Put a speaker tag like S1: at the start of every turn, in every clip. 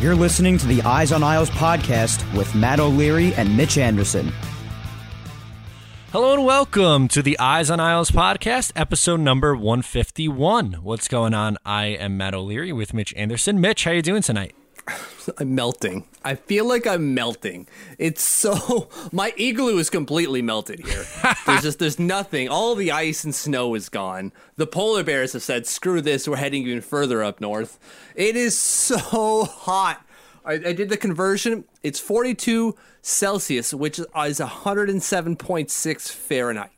S1: You're listening to the Eyes on Isles podcast with Matt O'Leary and Mitch Anderson.
S2: Hello and welcome to the Eyes on Isles podcast, episode number 151. What's going on? I am Matt O'Leary with Mitch Anderson. Mitch, how you doing tonight?
S3: I'm melting. I feel like I'm melting. It's so my igloo is completely melted here. there's just there's nothing. All the ice and snow is gone. The polar bears have said, "Screw this. We're heading even further up north." It is so hot. I, I did the conversion. It's 42 Celsius, which is 107.6 Fahrenheit.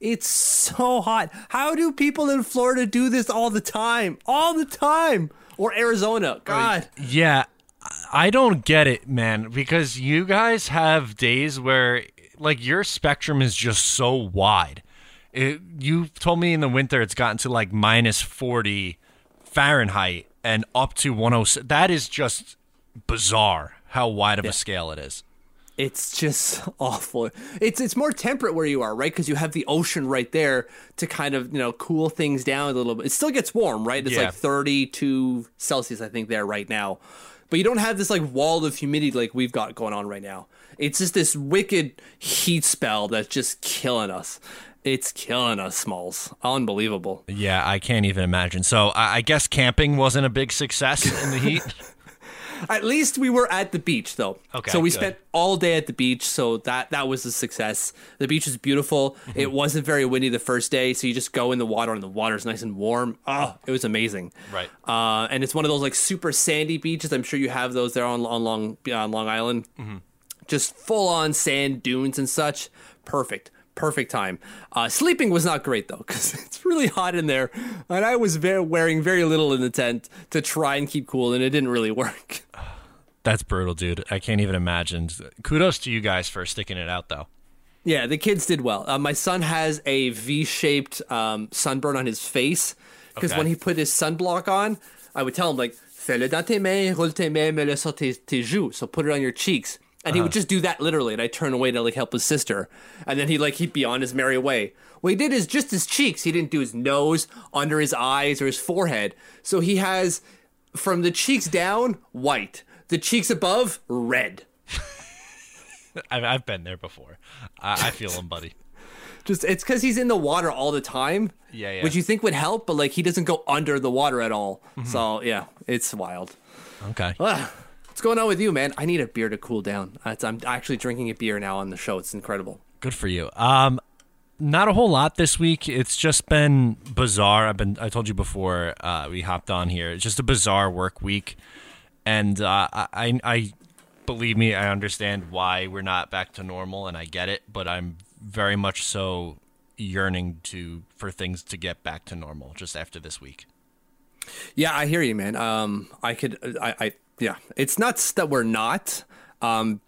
S3: It's so hot. How do people in Florida do this all the time? All the time or Arizona. God.
S2: Yeah, I don't get it, man, because you guys have days where like your spectrum is just so wide. It, you told me in the winter it's gotten to like minus 40 Fahrenheit and up to 106. That is just bizarre how wide of yeah. a scale it is.
S3: It's just awful. It's it's more temperate where you are, right? Because you have the ocean right there to kind of you know cool things down a little bit. It still gets warm, right? It's yeah. like 32 Celsius, I think, there right now. But you don't have this like wall of humidity like we've got going on right now. It's just this wicked heat spell that's just killing us. It's killing us, Smalls. Unbelievable.
S2: Yeah, I can't even imagine. So I guess camping wasn't a big success in the heat.
S3: At least we were at the beach though.
S2: Okay.
S3: So we
S2: good.
S3: spent all day at the beach, so that that was a success. The beach is beautiful. Mm-hmm. It wasn't very windy the first day, so you just go in the water and the water's nice and warm. Oh, it was amazing.
S2: Right.
S3: Uh, and it's one of those like super sandy beaches. I'm sure you have those there on on Long on Long Island. Mm-hmm. Just full on sand dunes and such. Perfect perfect time. Uh, sleeping was not great though, because it's really hot in there, and I was very, wearing very little in the tent to try and keep cool, and it didn't really work.
S2: That's brutal, dude. I can't even imagine. Kudos to you guys for sticking it out, though.
S3: Yeah, the kids did well. Uh, my son has a V-shaped um, sunburn on his face because okay. when he put his sunblock on, I would tell him like, "Fais-le dans tes mains, roule tes mains, mets-le sur tes, tes joues." So put it on your cheeks. And uh-huh. he would uh-huh. just do that literally, and I turn away to like help his sister, and then he'd like he'd be on his merry way. What he did is just his cheeks. He didn't do his nose, under his eyes, or his forehead. So he has from the cheeks down white, the cheeks above red.
S2: I've, I've been there before. I, I feel him, buddy.
S3: Just it's because he's in the water all the time.
S2: Yeah, yeah.
S3: Which you think would help, but like he doesn't go under the water at all. Mm-hmm. So yeah, it's wild.
S2: Okay.
S3: What's going on with you, man? I need a beer to cool down. I'm actually drinking a beer now on the show. It's incredible.
S2: Good for you. Um, not a whole lot this week. It's just been bizarre. I've been. I told you before uh, we hopped on here. It's just a bizarre work week, and uh, I, I, believe me, I understand why we're not back to normal, and I get it. But I'm very much so yearning to for things to get back to normal just after this week.
S3: Yeah, I hear you, man. Um, I could, I, I yeah, it's nuts that we're not. Um,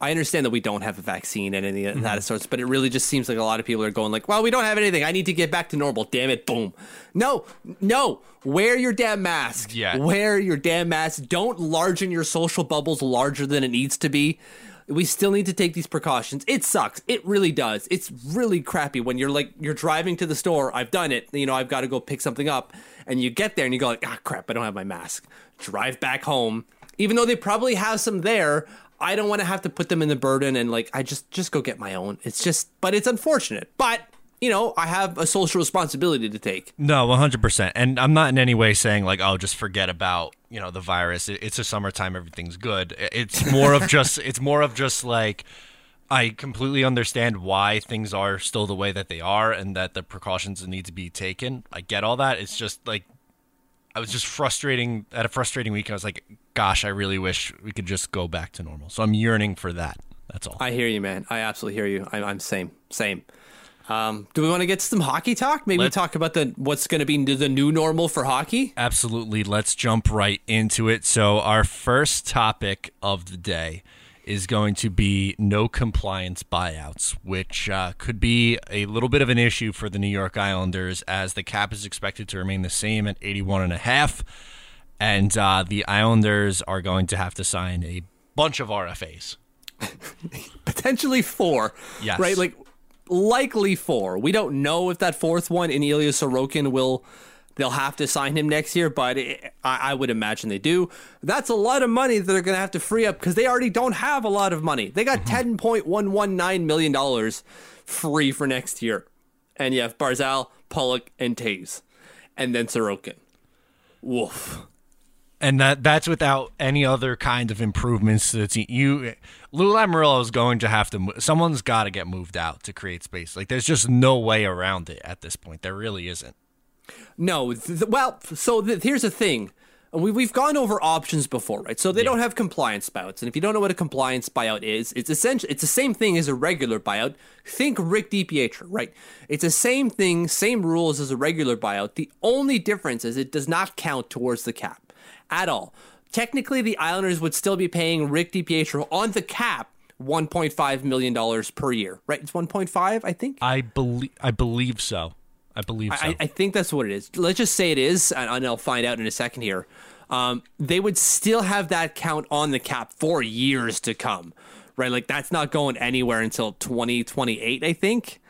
S3: I understand that we don't have a vaccine and any of mm-hmm. that sorts, but it really just seems like a lot of people are going like, "Well, we don't have anything. I need to get back to normal. Damn it! Boom. No, no. Wear your damn mask.
S2: Yeah.
S3: Wear your damn mask. Don't largen your social bubbles larger than it needs to be. We still need to take these precautions. It sucks. It really does. It's really crappy when you're like you're driving to the store. I've done it. You know, I've got to go pick something up, and you get there and you go like, "Ah, crap! I don't have my mask." drive back home even though they probably have some there i don't want to have to put them in the burden and like i just just go get my own it's just but it's unfortunate but you know, I have a social responsibility to take.
S2: No, 100%. And I'm not in any way saying like, oh, just forget about, you know, the virus. It's a summertime, everything's good. It's more of just it's more of just like I completely understand why things are still the way that they are and that the precautions need to be taken. I get all that. It's just like I was just frustrating at a frustrating week. I was like, gosh, I really wish we could just go back to normal. So I'm yearning for that. That's all.
S3: I hear you, man. I absolutely hear you. I, I'm same, same. Um, do we want to get some hockey talk? Maybe Let, talk about the what's going to be the new normal for hockey.
S2: Absolutely. Let's jump right into it. So our first topic of the day is going to be no compliance buyouts, which uh, could be a little bit of an issue for the New York Islanders as the cap is expected to remain the same at 81 and a half and uh, the Islanders are going to have to sign a bunch of RFAs.
S3: Potentially four.
S2: Yes.
S3: Right? Like likely four. We don't know if that fourth one in Ilya Sorokin will they'll have to sign him next year, but it, I, I, would imagine they do. That's a lot of money that they're going to have to free up because they already don't have a lot of money. They got mm-hmm. $10.119 million free for next year. And you have Barzal, Pulock, and Toews. And then Sorokin. Woof
S2: and that that's without any other kind of improvements to the team. You, Lou Lamoriello is going to have to. Someone's got to get moved out to create space. Like there's just no way around it at this point. There really isn't.
S3: No, th- well, so th- here's the thing. We, we've gone over options before, right? So they yeah. don't have compliance buyouts, and if you don't know what a compliance buyout is, it's essentially it's the same thing as a regular buyout. Think Rick DiPietro, right? It's the same thing, same rules as a regular buyout. The only difference is it does not count towards the cap at all. Technically, the Islanders would still be paying Rick DiPietro on the cap $1.5 million per year, right? It's 1.5, I think.
S2: I believe I believe so. I believe so.
S3: I, I, think that's what it is. Let's just say it is, and I'll find out in a second here. Um, they would still have that count on the cap for years to come, right? Like that's not going anywhere until 2028, I think.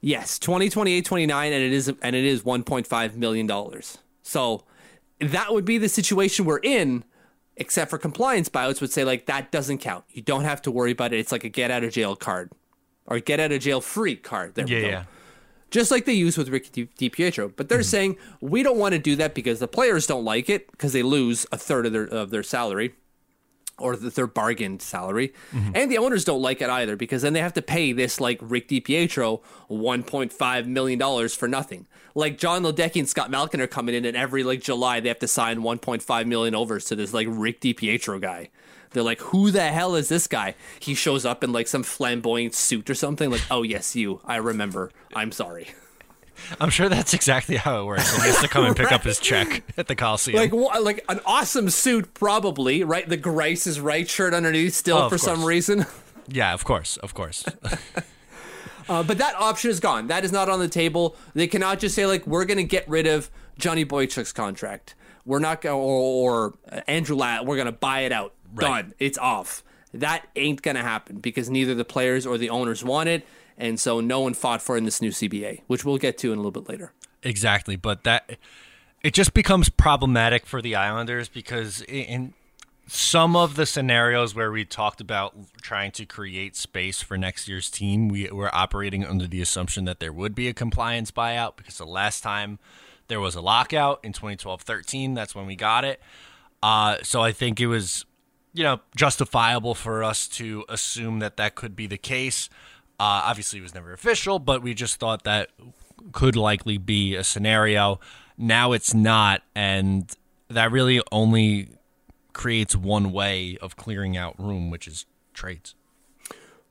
S3: Yes, 2028, 29, and it is and it is 1.5 million dollars. So that would be the situation we're in, except for compliance buyouts would say like that doesn't count. You don't have to worry about it. It's like a get out of jail card or get out of jail free card. There
S2: yeah,
S3: we go.
S2: Yeah.
S3: Just like they use with Ricky DiPietro, but they're mm-hmm. saying we don't want to do that because the players don't like it because they lose a third of their of their salary or their bargained salary. Mm-hmm. And the owners don't like it either because then they have to pay this like Rick DiPietro $1.5 million for nothing. Like Jon Ledecky and Scott Malkin are coming in and every like July they have to sign 1.5 million overs to this like Rick DiPietro guy. They're like, who the hell is this guy? He shows up in like some flamboyant suit or something. Like, oh yes, you. I remember. I'm sorry.
S2: I'm sure that's exactly how it works. He has to come and pick right. up his check at the Coliseum.
S3: Like, like an awesome suit, probably. Right, the Grace is right shirt underneath still oh, for course. some reason.
S2: Yeah, of course, of course.
S3: uh, but that option is gone. That is not on the table. They cannot just say like, we're going to get rid of Johnny Boychuk's contract. We're not going or, or Andrew Ladd. We're going to buy it out. Right. Done. It's off. That ain't going to happen because neither the players or the owners want it and so no one fought for in this new CBA, which we'll get to in a little bit later.
S2: Exactly, but that it just becomes problematic for the Islanders because in some of the scenarios where we talked about trying to create space for next year's team, we were operating under the assumption that there would be a compliance buyout because the last time there was a lockout in 2012-13, that's when we got it. Uh, so I think it was, you know, justifiable for us to assume that that could be the case. Uh, obviously, it was never official, but we just thought that could likely be a scenario. Now it's not, and that really only creates one way of clearing out room, which is trades.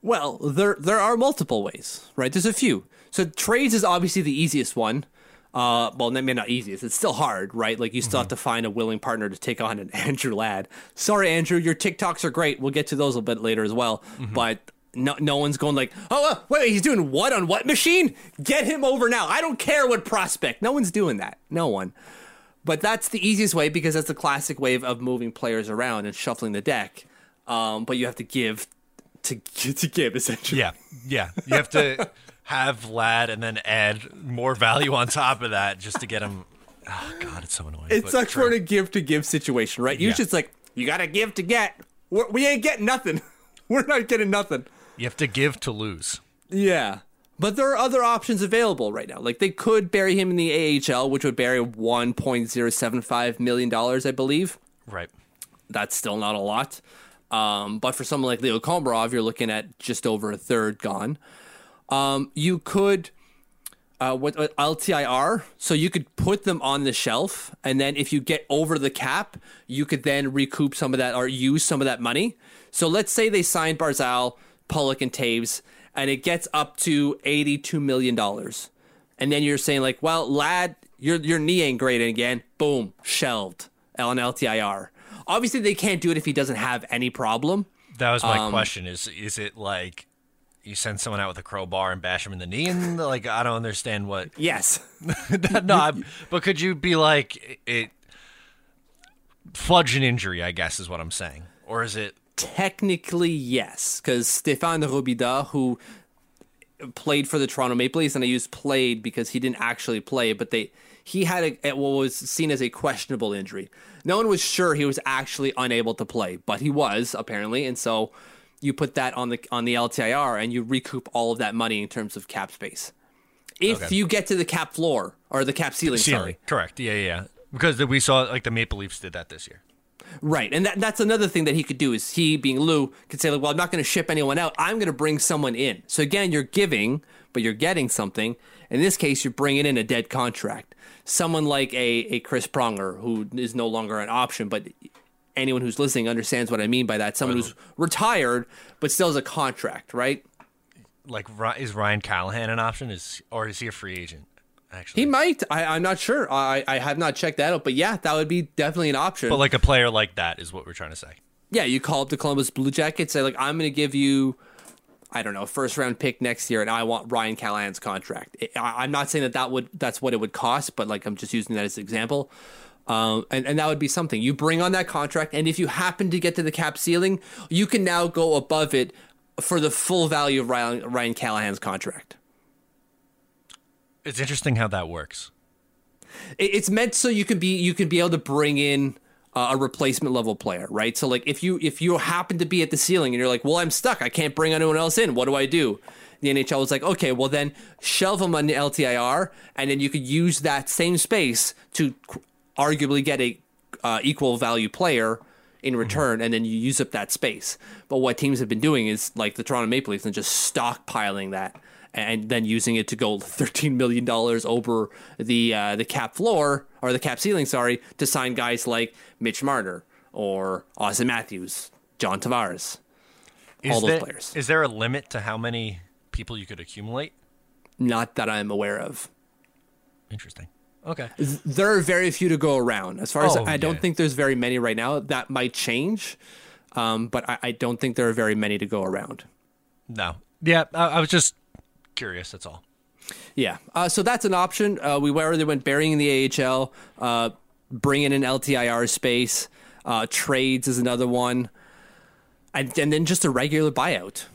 S3: Well, there there are multiple ways, right? There's a few. So trades is obviously the easiest one. Uh, well, maybe not easiest. It's still hard, right? Like you still mm-hmm. have to find a willing partner to take on an Andrew Ladd. Sorry, Andrew, your TikToks are great. We'll get to those a bit later as well. Mm-hmm. But no, no one's going like, oh, uh, wait, he's doing what on what machine? Get him over now. I don't care what prospect. No one's doing that. No one. But that's the easiest way because that's the classic way of, moving players around and shuffling the deck. Um, but you have to give to to give essentially.
S2: Yeah, yeah. You have to have Ladd and then add more value on top of that just to get him. Oh God, it's so annoying.
S3: It's such for a give to give situation, right? Usually yeah. it's like you got to give to get. We're, we ain't getting nothing. We're not getting nothing.
S2: You have to give to lose.
S3: Yeah. But there are other options available right now. Like they could bury him in the AHL, which would bury one point zero seven five million dollars, I believe.
S2: Right.
S3: That's still not a lot. Um, but for someone like Leo Komarov, you're looking at just over a third gone. Um, you could uh, what, what LTIR, so you could put them on the shelf, and then if you get over the cap, you could then recoup some of that or use some of that money. So let's say they signed Barzal, Pulock, and Toews, and it gets up to eighty-two million dollars, and then you're saying like, well, lad, your your knee ain't great again. Boom, shelved on LTIR. Obviously, they can't do it if he doesn't have any problem.
S2: That was my um, question. Is is it like you send someone out with a crowbar and bash them in the knee and like I don't understand what
S3: Yes.
S2: no, I, but could you be like it fudge an injury, I guess is what I'm saying. Or is it
S3: technically yes, cuz Stéphane Robidas who played for the Toronto Maple Leafs and I used played because he didn't actually play, but they he had a, what was seen as a questionable injury. No one was sure he was actually unable to play, but he was apparently, and so you put that on the on the LTIR and you recoup all of that money in terms of cap space. If okay. you get to the cap floor or the cap ceiling, ceiling. sorry,
S2: correct, yeah, yeah, because we saw like the Maple Leafs did that this year.
S3: Right, and that, that's another thing that he could do is he, being Lou, could say like, "Well, I'm not going to ship anyone out. I'm going to bring someone in." So again, you're giving, but you're getting something. In this case, you're bringing in a dead contract. Someone like a, a Chris Pronger, who is no longer an option, but anyone who's listening understands what I mean by that. Someone who's retired but still has a contract, right?
S2: Like, is Ryan Callahan an option? Is or is he a free agent? Actually,
S3: he might. I, am not sure. I, I have not checked that out, but yeah, that would be definitely an option.
S2: But like a player like that is what we're trying to say.
S3: Yeah, you call up the Columbus Blue Jackets, say like, I'm going to give you I don't know, first round pick next year, and I want Ryan Callahan's contract. I, am not saying that that would that's what it would cost, but like I'm just using that as an example. Um, and, and that would be something you bring on that contract, and if you happen to get to the cap ceiling, you can now go above it for the full value of Ryan, Ryan Callahan's contract.
S2: It's interesting how that works.
S3: It's meant so you can be you can be able to bring in a replacement level player, right? So like if you if you happen to be at the ceiling and you're like, well, I'm stuck, I can't bring anyone else in. What do I do? The NHL was like, okay, well then shelve them on the LTIR, and then you could use that same space to arguably get a uh, equal value player in mm-hmm. return, mm-hmm. and then you use up that space. But what teams have been doing is like the Toronto Maple Leafs and just stockpiling that and then using it to go thirteen million dollars over the uh, the cap floor or the cap ceiling, sorry, to sign guys like Mitch Marner or Auston Matthews, John Tavares,
S2: is
S3: all those
S2: there,
S3: players.
S2: Is there a limit to how many people you could accumulate?
S3: Not that I'm aware of.
S2: Interesting. Okay.
S3: There are very few to go around. As far as oh, I don't think there's very many right now. That might change, um, but I, I, don't think there are very many to go around.
S2: No. Yeah, I, I was just curious. That's all.
S3: Yeah. Uh, so that's an option. Uh, we already went burying the AHL, uh, bringing in LTIR space. Uh, trades is another one. And, and then just a regular buyout.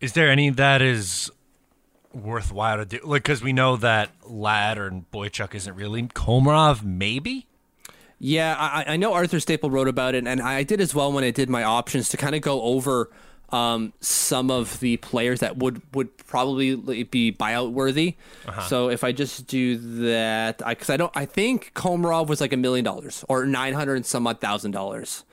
S2: Is there any that is worthwhile to do? Like, because we know that Ladd or Boychuk isn't really Komarov, maybe.
S3: Yeah, I, I know Arthur Staple wrote about it, and I did as well when I did my options to kind of go over um, some of the players that would would probably be buyout worthy. Uh-huh. So if I just do that, because I, I, don't, I think Komarov was like a million dollars or nine hundred and some odd thousand dollars.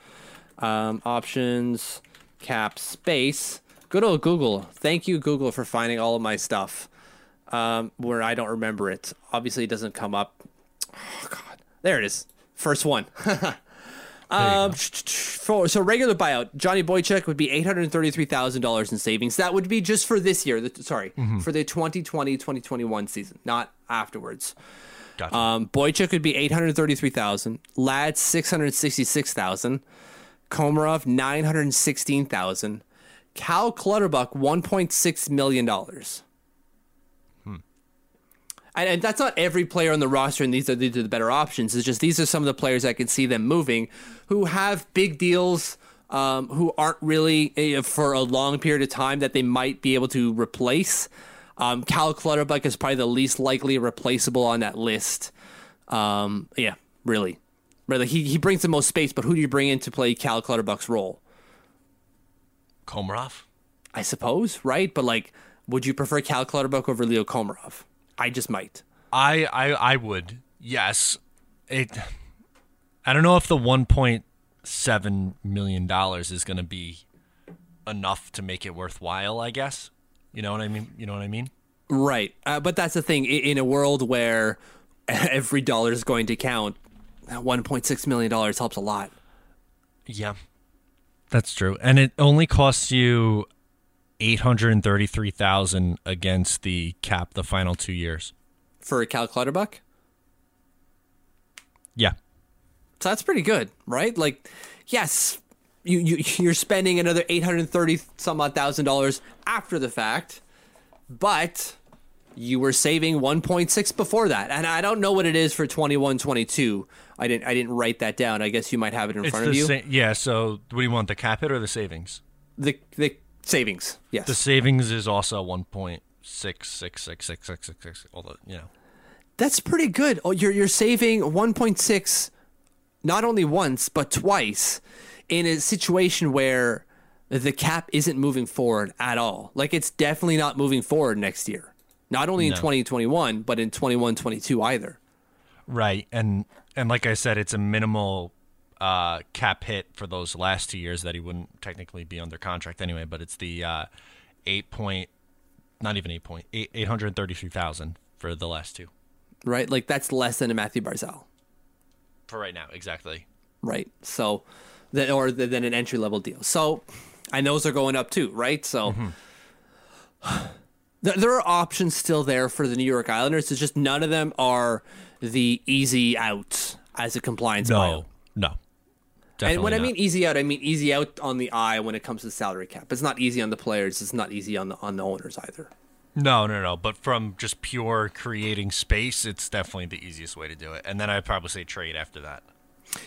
S3: Um, options, cap, space. Good old Google. Thank you, Google, for finding all of my stuff um, where I don't remember it. Obviously, it doesn't come up. Oh God, there it is. First one. Um, for, so regular buyout, Johnny Boychuk would be eight hundred thirty-three thousand dollars in savings. That would be just for this year. The, sorry, mm-hmm. for the 2020-2021 season, not afterwards. Gotcha. Um, Boychuk would be eight hundred thirty-three thousand. Ladd six hundred sixty-six thousand. Komarov nine hundred sixteen thousand. Cal Clutterbuck one point six million dollars and, and, that's not every player on the roster, and these are, these are the better options. It's just these are some of the players I can see them moving who have big deals, um, who aren't really uh, for a long period of time that they might be able to replace. Um, Cal Clutterbuck is probably the least likely replaceable on that list. Um, yeah, really. Really, he, he brings the most space, but who do you bring in to play Cal Clutterbuck's role?
S2: Komarov?
S3: I suppose, right? But like, Would you prefer Cal Clutterbuck over Leo Komarov? I just might.
S2: I I I would. Yes. It I don't know if the 1.7 million dollars is going to be enough to make it worthwhile, I guess. You know what I mean? You know what I mean?
S3: Right. Uh, but that's the thing. In a world where every dollar is going to count, $1.6 million helps a lot.
S2: Yeah. That's true. And it only costs you 833,000 against the cap the final 2 years.
S3: For a Cal Clutterbuck?
S2: Yeah.
S3: So that's pretty good, right? Like, yes, you, you you're spending another 830 some odd thousand dollars after the fact, but you were saving 1.6 before that. And I don't know what it is for 21 22. I didn't I didn't write that down. I guess you might have it in
S2: It's
S3: front of you.
S2: sa- yeah, so what do you want, the cap hit or the savings?
S3: the the savings. Yes.
S2: The savings is also 1.666666 although, you know.
S3: That's pretty good. Oh, you're you're saving 1.6 not only once but twice in a situation where the cap isn't moving forward at all. Like it's definitely not moving forward next year. Not only in
S2: No.
S3: 2021 but in 21 22 either.
S2: Right, and and like I said, it's a minimal uh, cap hit for those last two years that he wouldn't technically be under contract anyway. But it's the uh, eight point, not even eight point eight eight hundred thirty three thousand for the last two
S3: Right? Like that's less than a Mathew Barzal.
S2: for right now. Exactly.
S3: Right? So that or th- than an entry level deal. So and those are going up too, right? So There there are options still there for the New York Islanders. It's just none of them are the easy out as a compliance buyout.
S2: No, no. Definitely
S3: and when I mean easy out, I mean easy out on the eye when it comes to salary cap. It's not easy on the players. It's not easy on the on the owners either.
S2: no, no, no. But from just pure creating space, it's definitely the easiest way to do it. And then I'd probably say trade after that.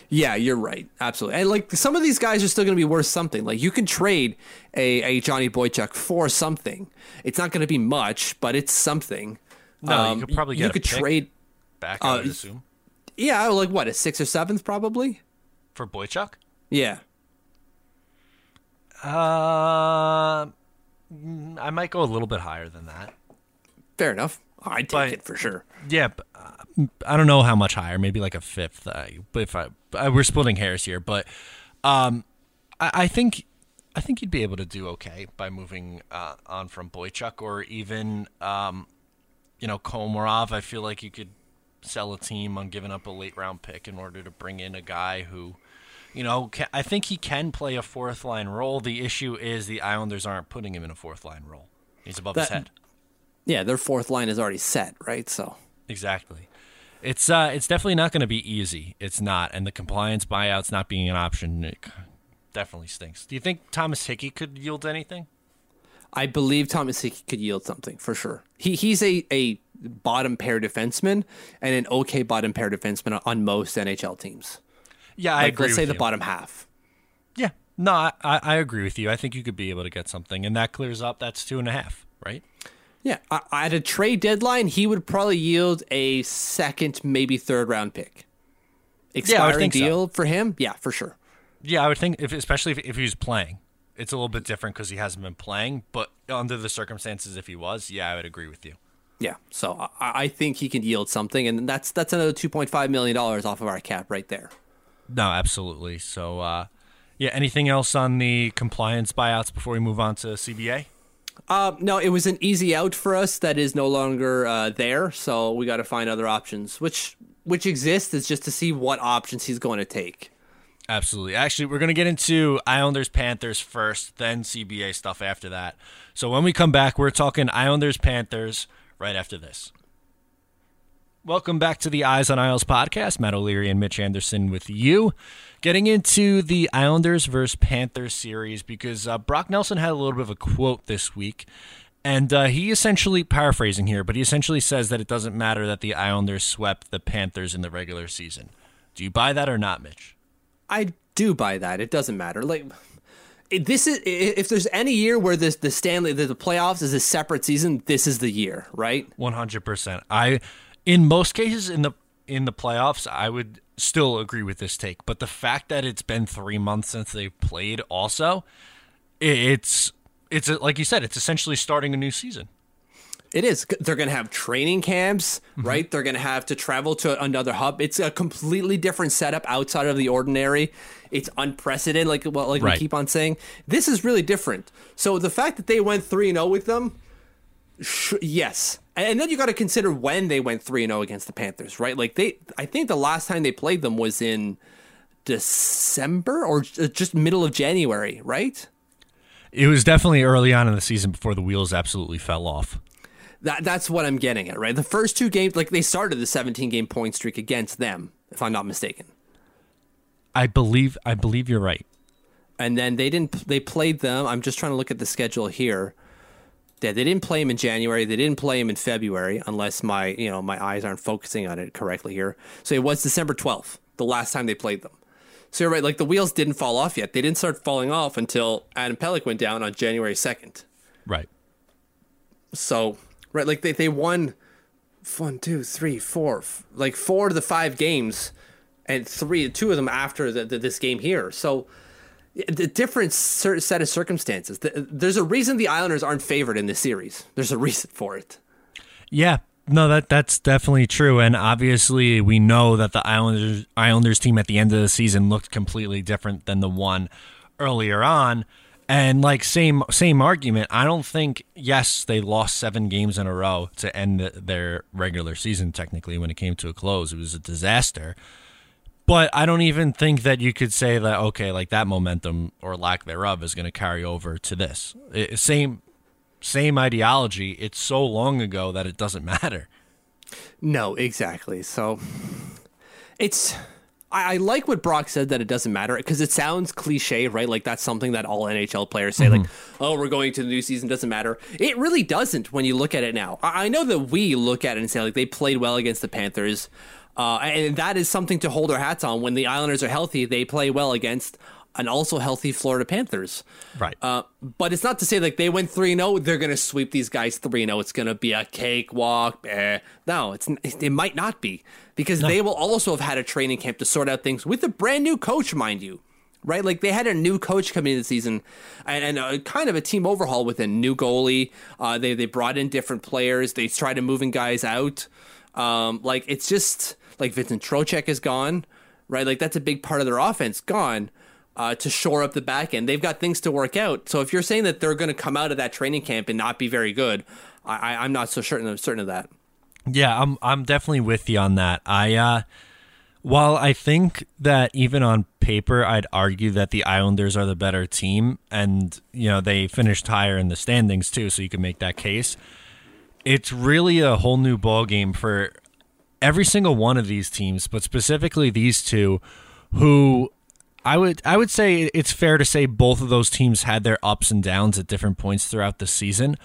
S3: Yeah, you're right. Absolutely. And like some of these guys are still going to be worth something. Like you can trade a, a Johnny Boychuk for something. It's not going to be much, but it's something.
S2: No, you could probably
S3: you
S2: get a
S3: could trade.
S2: Back, I would
S3: Uh,
S2: assume
S3: Yeah, like what a sixth or seventh probably.
S2: For Boychuk.
S3: Yeah.
S2: Uh, I might go a little bit higher than that.
S3: Fair enough. I'd take
S2: But-
S3: it for sure.
S2: Yeah, but, uh, I don't know how much higher. Maybe like a fifth. Uh, but if I, I we're splitting hairs here, but um, I, I think I think you'd be able to do okay by moving uh, on from Boychuk or even um, you know Komarov. I feel like you could sell a team on giving up a late round pick in order to bring in a guy who. You know, I think he can play a fourth line role. The issue is the Islanders aren't putting him in a fourth line role. He's above his head.
S3: Yeah, their fourth line is already set, right? So
S2: Exactly. It's uh, it's definitely not going to be easy. It's not, and the compliance buyouts not being an option it definitely stinks. Do you think Thomas Hickey could yield anything?
S3: I believe Thomas Hickey could yield something for sure. He he's a, a bottom pair defenseman and an okay bottom pair defenseman on most NHL teams.
S2: Yeah, I agree.
S3: let's say
S2: with
S3: the bottom half.
S2: Yeah, no, I, I agree with you. I think you could be able to get something, and that clears up. That's two and a half, right?
S3: Yeah, at a trade deadline, he would probably yield a second, maybe third round pick. Expiring
S2: so.
S3: deal for him, yeah, for sure.
S2: Yeah, I would think, if, especially if, if he was playing, it's a little bit different because he hasn't been playing. But under the circumstances, if he was, yeah, I would agree with you.
S3: Yeah, so I, I think he can yield something, and that's that's another two point five million dollars off of our cap right there.
S2: No, absolutely. So, uh, yeah, anything else on the compliance buyouts before we move on to CBA?
S3: Um, no, it was an easy out for us that is no longer uh, there, so we got to find other options, which which exist is just to see what options he's going to take.
S2: Absolutely. Actually, we're going to get into Islanders Panthers first, then CBA stuff after that. So when we come back, we're talking Islanders Panthers right after this. Welcome back to the Eyes on Isles podcast. Matt O'Leary and Mitch Anderson with you. Getting into the Islanders versus Panthers series because uh, Brock Nelson had a little bit of a quote this week. And uh, he essentially, paraphrasing here, but he essentially says that it doesn't matter that the Islanders swept the Panthers in the regular season. Do you buy that or not, Mitch?
S3: I do buy that. It doesn't matter. Like this is if there's any year where this the Stanley the, the playoffs is a separate season, this is the year, right?
S2: One hundred percent. I, in most cases in the in the playoffs, I would still agree with this take. But the fact that it's been three months since they played, also, it's it's like you said, it's essentially starting a new season.
S3: It is. They're going to have training camps, mm-hmm. right? They're going to have to travel to another hub. It's a completely different setup outside of the ordinary. It's unprecedented, like well, like right. we keep on saying. This is really different. So the fact that they went three and zero oh with them, sh- yes, and then you got to consider when they went three and zero oh against the Panthers, right? Like they, I think the last time they played them was in December or uh, just middle of January, right?
S2: It was definitely early on in the season before the wheels absolutely fell off.
S3: That that's what I'm getting at, right? The first two games, like they started the 17 game point streak against them, if I'm not mistaken.
S2: I believe I believe you're right.
S3: And then they didn't. They played them. I'm just trying to look at the schedule here. Yeah, they didn't play him in January. They didn't play him in February, unless my you know my eyes aren't focusing on it correctly here. So it was December 12th, the last time they played them. So you're right. Like the wheels didn't fall off yet. They didn't start falling off until Adam Pelech went down on January 2nd.
S2: Right.
S3: So right? Like they, they won one, two, three, four, like four of the five games, and three, two of them after the, the, this game here. So the different set of circumstances. There's a reason the Islanders aren't favored in this series. There's a reason for it.
S2: Yeah, no, that that's definitely true, and obviously we know that the Islanders Islanders team at the end of the season looked completely different than the one earlier on. And like same same argument, I don't think yes they lost seven games in a row to end their regular season. Technically, when it came to a close, it was a disaster. But I don't even think that you could say that okay, like that momentum or lack thereof is going to carry over to this. It, same same ideology. It's so long ago that it doesn't matter.
S3: No, exactly. So it's I, I, like what Brock said that it doesn't matter because it sounds cliche, right? Like that's something that all NHL players say, mm-hmm. like, "Oh, we're going to the new season, doesn't matter." It really doesn't when you look at it now. I, I know that we look at it and say like they played well against the Panthers, uh, and that is something to hold our hats on. When the Islanders are healthy, they play well against an also healthy Florida Panthers.
S2: Right.
S3: Uh, but it's not to say like they went 3 0, they're going to sweep these guys 3 0. It's going to be a cakewalk. Eh. No, it's it might not be because no. they will also have had a training camp to sort out things with a brand new coach, mind you. Right? Like they had a new coach coming into the season and, and a, kind of a team overhaul with a new goalie. Uh, they, they brought in different players, they tried to moving guys out. Um, like it's just like Vincent Trocheck is gone, right? Like that's a big part of their offense gone uh, to shore up the back end. They've got things to work out. So if you're saying that they're going to come out of that training camp and not be very good, I, I'm not so certain of, certain of that.
S2: Yeah, I'm I'm definitely with you on that. I uh, while I think that even on paper, I'd argue that the Islanders are the better team, and you know they finished higher in the standings too, so you can make that case. It's really a whole new ball game for every single one of these teams, but specifically these two, who I would I would say it's fair to say both of those teams had their ups and downs at different points throughout the season.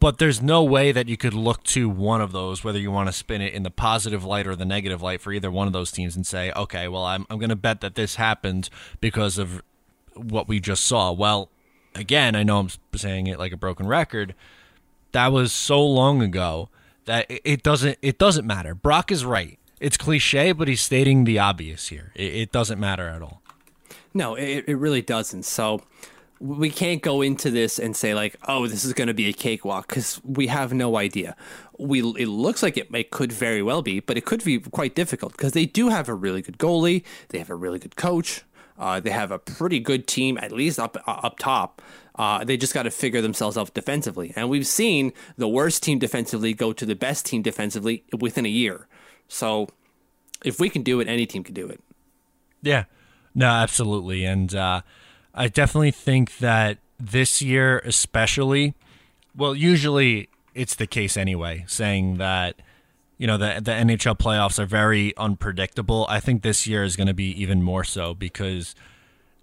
S2: But there's no way that you could look to one of those, whether you want to spin it in the positive light or the negative light for either one of those teams, and say, okay, well, I'm I'm going to bet that this happened because of what we just saw. Well, again, I know I'm saying it like a broken record. That was so long ago that it doesn't it doesn't matter. Brock is right. It's cliche, but he's stating the obvious here. It, it doesn't matter at all.
S3: No, it, it really doesn't. So we can't go into this and say like, oh, this is going to be a cakewalk because we have no idea. We it looks like it, it could very well be, but it could be quite difficult because they do have a really good goalie, they have a really good coach, uh, they have a pretty good team at least up up top. Uh, they just got to figure themselves out defensively, and we've seen the worst team defensively go to the best team defensively within a year. So if we can do it, any team can do it.
S2: Yeah. No, absolutely. And uh, I definitely think that this year, especially, well, usually it's the case anyway, saying that, you know, the, the NHL playoffs are very unpredictable. I think this year is going to be even more so because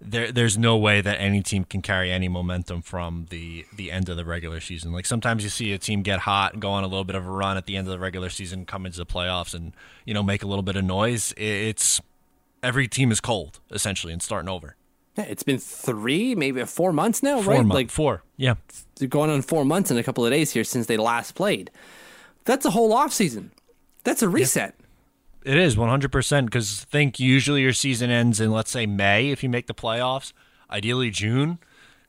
S2: there there's no way that any team can carry any momentum from the the end of the regular season. Like sometimes you see a team get hot and go on a little bit of a run at the end of the regular season, come into the playoffs and, you know, make a little bit of noise. It's every team is cold essentially and starting over.
S3: Yeah, it's been three, maybe four months now,
S2: four
S3: right?
S2: Month, like four, yeah, They're
S3: going on four months in a couple of days here since they last played. That's a whole off season. That's a reset.
S2: Yeah. It is one hundred percent because think usually your season ends in let's say May if you make the playoffs, ideally June.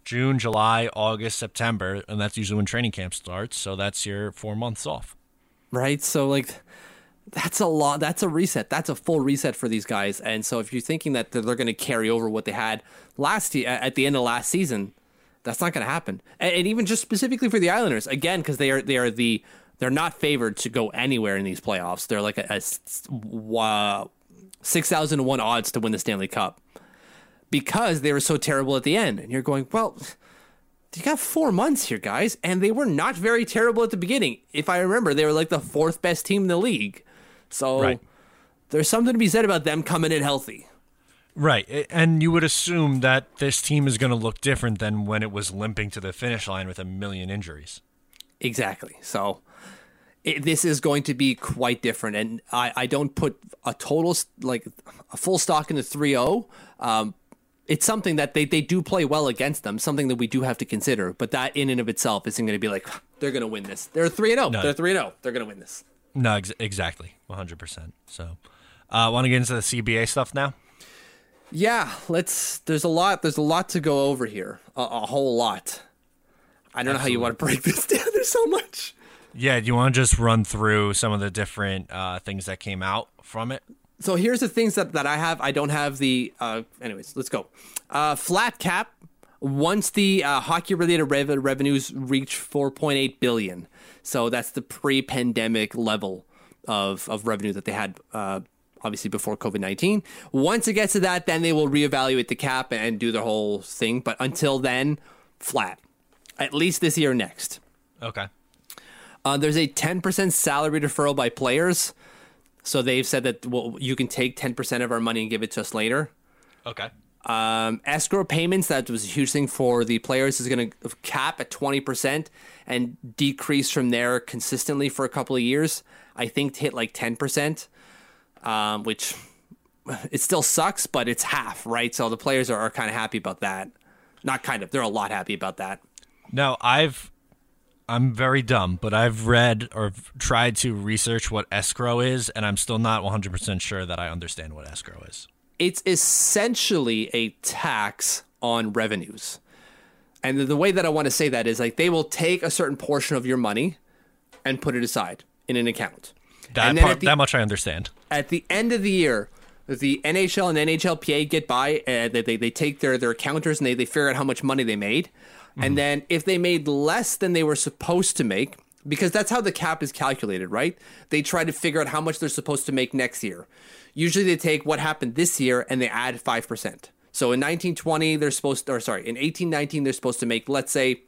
S2: June, July, August, September, and that's usually when training camp starts. So that's your four months off.
S3: Right. So like that's a lot. That's a reset. That's a full reset for these guys. And so if you're thinking that they're going to carry over what they had last year at the end of last season, that's not going to happen. And, even just specifically for the Islanders, again, because they are they are the they're not favored to go anywhere in these playoffs. They're like a, a uh, six thousand one odds to win the Stanley Cup because they were so terrible at the end. And you're going, well, you got four months here, guys, and they were not very terrible at the beginning. If I remember, they were like the fourth best team in the league. So right. there's something to be said about them coming in healthy.
S2: Right. And you would assume that this team is going to look different than when it was limping to the finish line with a million injuries.
S3: Exactly. So it, this is going to be quite different. And I, I don't put a total, like a full stock in the 3 0. Um, it's something that they, they do play well against them, something that we do have to consider. But that in and of itself isn't going to be like, they're going to win this. They're 3 0. They're 3 0. They're going to win this.
S2: No, ex- exactly, one hundred percent. So, uh, want to get into the CBA stuff now?
S3: Yeah, let's. There's a lot. There's a lot to go over here. A, a whole lot. I don't Absolutely. know how you want to break this down. There's so much.
S2: Yeah, do you want to just run through some of the different uh, things that came out from it?
S3: So here's the things that, that I have. I don't have the. Uh, anyways, let's go. Uh, flat cap. Once the uh, hockey related rev- revenues reach 4.8 billion, so that's the pre-pandemic level of of revenue that they had. Uh, obviously before COVID 19. Once it gets to that, then they will reevaluate the cap and do the whole thing. But until then, flat. At least this year next.
S2: Okay.
S3: Uh, there's a 10% salary deferral by players. So they've said that well, you can take 10% of our money and give it to us later.
S2: Okay.
S3: Um, escrow payments, that was a huge thing for the players, is going to cap at 20% and decrease from there consistently for a couple of years. I think to hit like 10%, um, which it still sucks, but it's half, right? So the players are, are kind of happy about that. Not kind of, they're a lot happy about that.
S2: Now, I've I'm very dumb, but I've read or tried to research what escrow is, and I'm still not 100% sure that I understand what escrow is
S3: it's essentially a tax on revenues. And the way that I want to say that is like they will take a certain portion of your money and put it aside in an account.
S2: That, part, the, that much I understand.
S3: At the end of the year, the NHL and NHLPA get by, and they, they, they take their, their counters and they, they figure out how much money they made. Mm-hmm. And then if they made less than they were supposed to make, because that's how the cap is calculated, right? They try to figure out how much they're supposed to make next year. Usually they take what happened this year and they add 5%. So in 1920, they're supposed to, or sorry, in 1819, they're supposed to make, let's say,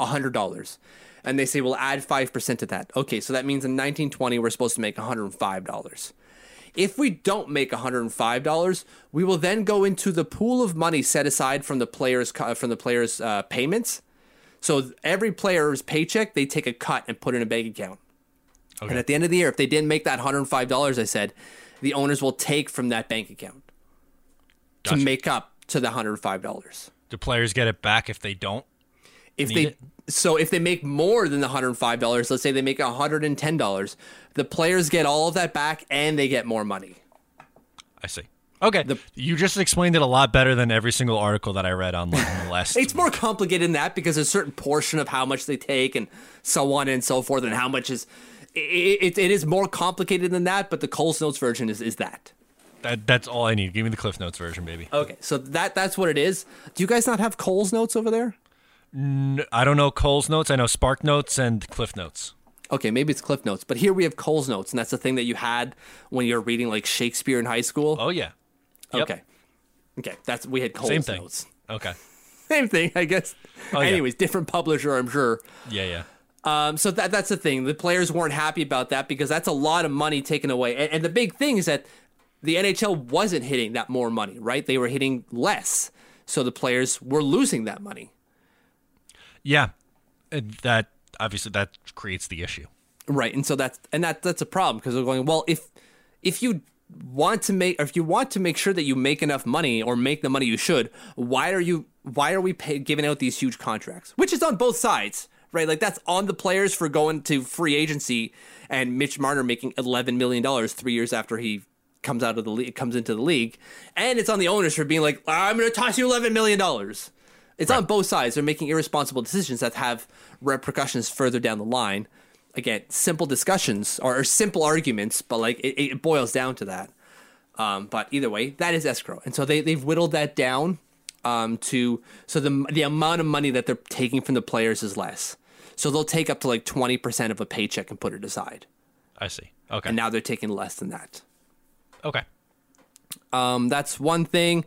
S3: $100. And they say, we'll add 5% to that. Okay, so that means in 1920, we're supposed to make $105. If we don't make $105, we will then go into the pool of money set aside from the players from the players' uh, payments. So every player's paycheck, they take a cut and put in a bank account. Okay. And at the end of the year, if they didn't make that $105, I said, the owners will take from that bank account gotcha. to make up to the hundred five dollars.
S2: Do players get it back if they don't?
S3: If they it? so if they make more than the hundred five dollars, let's say they make hundred and ten dollars, the players get all of that back and they get more money.
S2: I see. Okay, the, you just explained it a lot better than every single article that I read online in the last.
S3: it's week. more complicated than that because a certain portion of how much they take and so on and so forth, and how much is it, it, it is more complicated than that, but the Coles Notes version is, is that.
S2: That, that's all I need. Give me the Cliff Notes version, baby.
S3: Okay, so that that's what it is. Do you guys not have Coles Notes over there?
S2: I don't know Coles Notes. I know Spark Notes and Cliff Notes.
S3: Okay, maybe it's Cliff Notes, but here we have Coles Notes, and that's the thing that you had when you were reading like Shakespeare in high school.
S2: Oh yeah.
S3: Yep. Okay. Okay, that's we had Coles Same thing. Notes.
S2: Okay.
S3: Same thing, I guess. Oh, Anyways, yeah. different publisher, I'm sure.
S2: Yeah, yeah.
S3: Um, so that that's the thing. The players weren't happy about that because that's a lot of money taken away. And, and the big thing is that the NHL wasn't hitting that more money, right? They were hitting less. So the players were losing that money.
S2: Yeah, that obviously that creates the issue.
S3: Right, and so that's and that that's a problem because they're going well if if you want to make if you want to make sure that you make enough money or make the money you should, why are you why are we pay, giving out these huge contracts? Which is on both sides right? Like that's on the players for going to free agency and Mitch Marner making eleven million dollars three years after he comes out of the league, comes into the league, and it's on the owners for being like, I'm going to toss you eleven million dollars. It's right. on both sides. They're making irresponsible decisions that have repercussions further down the line. Again, simple discussions or, or simple arguments, but like it, it boils down to that. Um, but either way, that is escrow, and so they they've whittled that down um, to so the the amount of money that they're taking from the players is less. So they'll take up to like twenty percent of a paycheck and put it aside.
S2: I see. Okay.
S3: And now they're taking less than that.
S2: Okay.
S3: Um, that's one thing.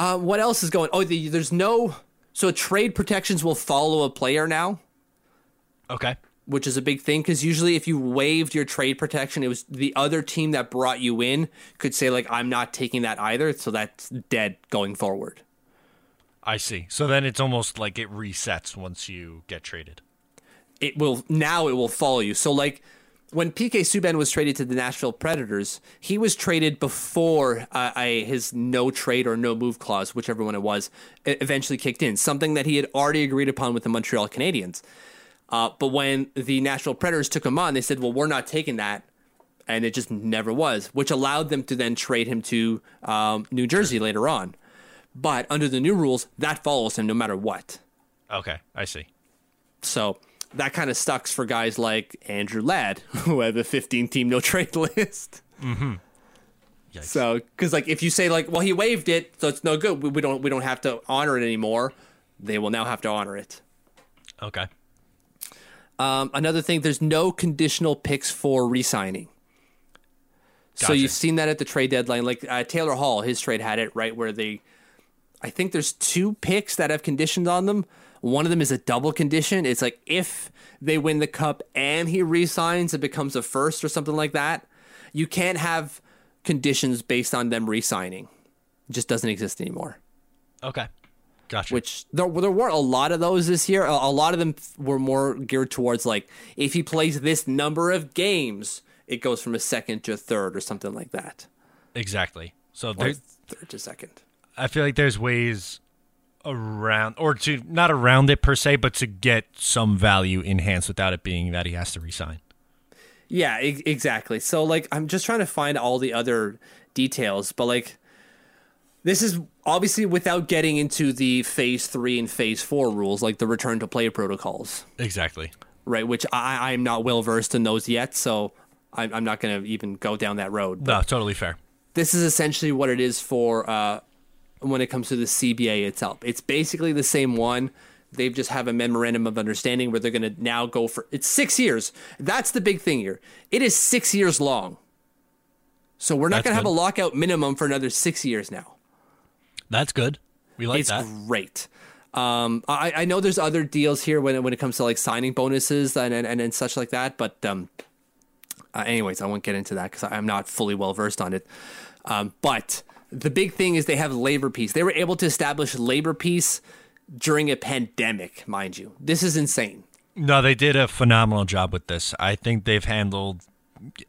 S3: Uh, what else is going? Oh, the, there's no. So trade protections will follow a player now.
S2: Okay.
S3: Which is a big thing because usually if you waived your trade protection, it was the other team that brought you in could say like I'm not taking that either, so that's dead going forward.
S2: I see. So then it's almost like it resets once you get traded.
S3: It will now it will follow you. So like when PK Subban was traded to the Nashville Predators, he was traded before uh, I, his no trade or no move clause, whichever one it was, eventually kicked in. Something that he had already agreed upon with the Montreal Canadiens. Uh, but when the Nashville Predators took him on, they said, "Well, we're not taking that," and it just never was, which allowed them to then trade him to um, New Jersey later on. But under the new rules, that follows him no matter what.
S2: Okay, I see.
S3: So that kind of sucks for guys like Andrew Ladd, who have a 15 team no trade list.
S2: Mm-hmm.
S3: So, because like if you say like, well, he waived it, so it's no good. We, we don't we don't have to honor it anymore. They will now have to honor it.
S2: Okay.
S3: Um, another thing, there's no conditional picks for re-signing. Gotcha. So you've seen that at the trade deadline. Like uh, Taylor Hall, his trade had it right where they, I think there's two picks that have conditions on them. One of them is a double condition. It's like if they win the cup and he resigns, it becomes a first or something like that. You can't have conditions based on them resigning. It just doesn't exist anymore.
S2: Okay. Gotcha.
S3: Which there, there weren't a lot of those this year. A, a lot of them were more geared towards like if he plays this number of games, it goes from a second to a third or something like that.
S2: Exactly. So
S3: third to second.
S2: I feel like there's ways around or to not around it per se, but to get some value enhanced without it being that he has to resign.
S3: Yeah, e- exactly. So like I'm just trying to find all the other details, but like this is obviously without getting into the phase 3 and phase 4 rules like the return to play protocols.
S2: Exactly.
S3: Right, which I I'm not well versed in those yet, so I'm, I'm not going to even go down that road.
S2: No, totally fair.
S3: This is essentially what it is for uh, when it comes to the CBA itself. It's basically the same one. They've just have a memorandum of understanding where they're going to now go for it's six years. That's the big thing here. It is six years long. So we're not going to have a lockout minimum for another six years now.
S2: That's good. We like
S3: it's
S2: that.
S3: great. Um, I, I know there's other deals here when it, when it comes to like signing bonuses and and, and such like that, but um, uh, anyways, I won't get into that because I'm not fully well versed on it. Um, but the big thing is they have labor peace. They were able to establish labor peace during a pandemic, mind you. This is insane.
S2: No, they did a phenomenal job with this. I think they've handled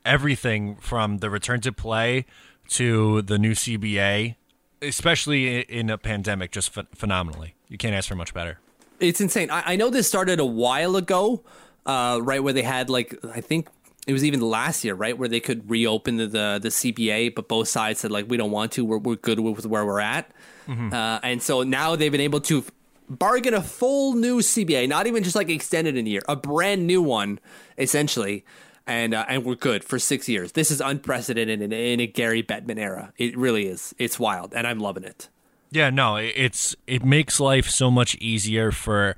S2: everything from the return to play to the new CBA, especially in a pandemic, just ph- phenomenally. You can't ask for much better.
S3: It's insane. I, I know this started a while ago, uh, right where they had like I think it was even last year, right, where they could reopen the the, the CBA, but both sides said like we don't want to. We're we're good with where we're at, mm-hmm. uh, and so now they've been able to bargain a full new CBA, not even just like extended in a year, a brand new one, essentially. And, uh, and we're good for six years. This is unprecedented in, in a Gary Bettman era. It really is. It's wild, and I'm loving it.
S2: Yeah, no, it's it makes life so much easier for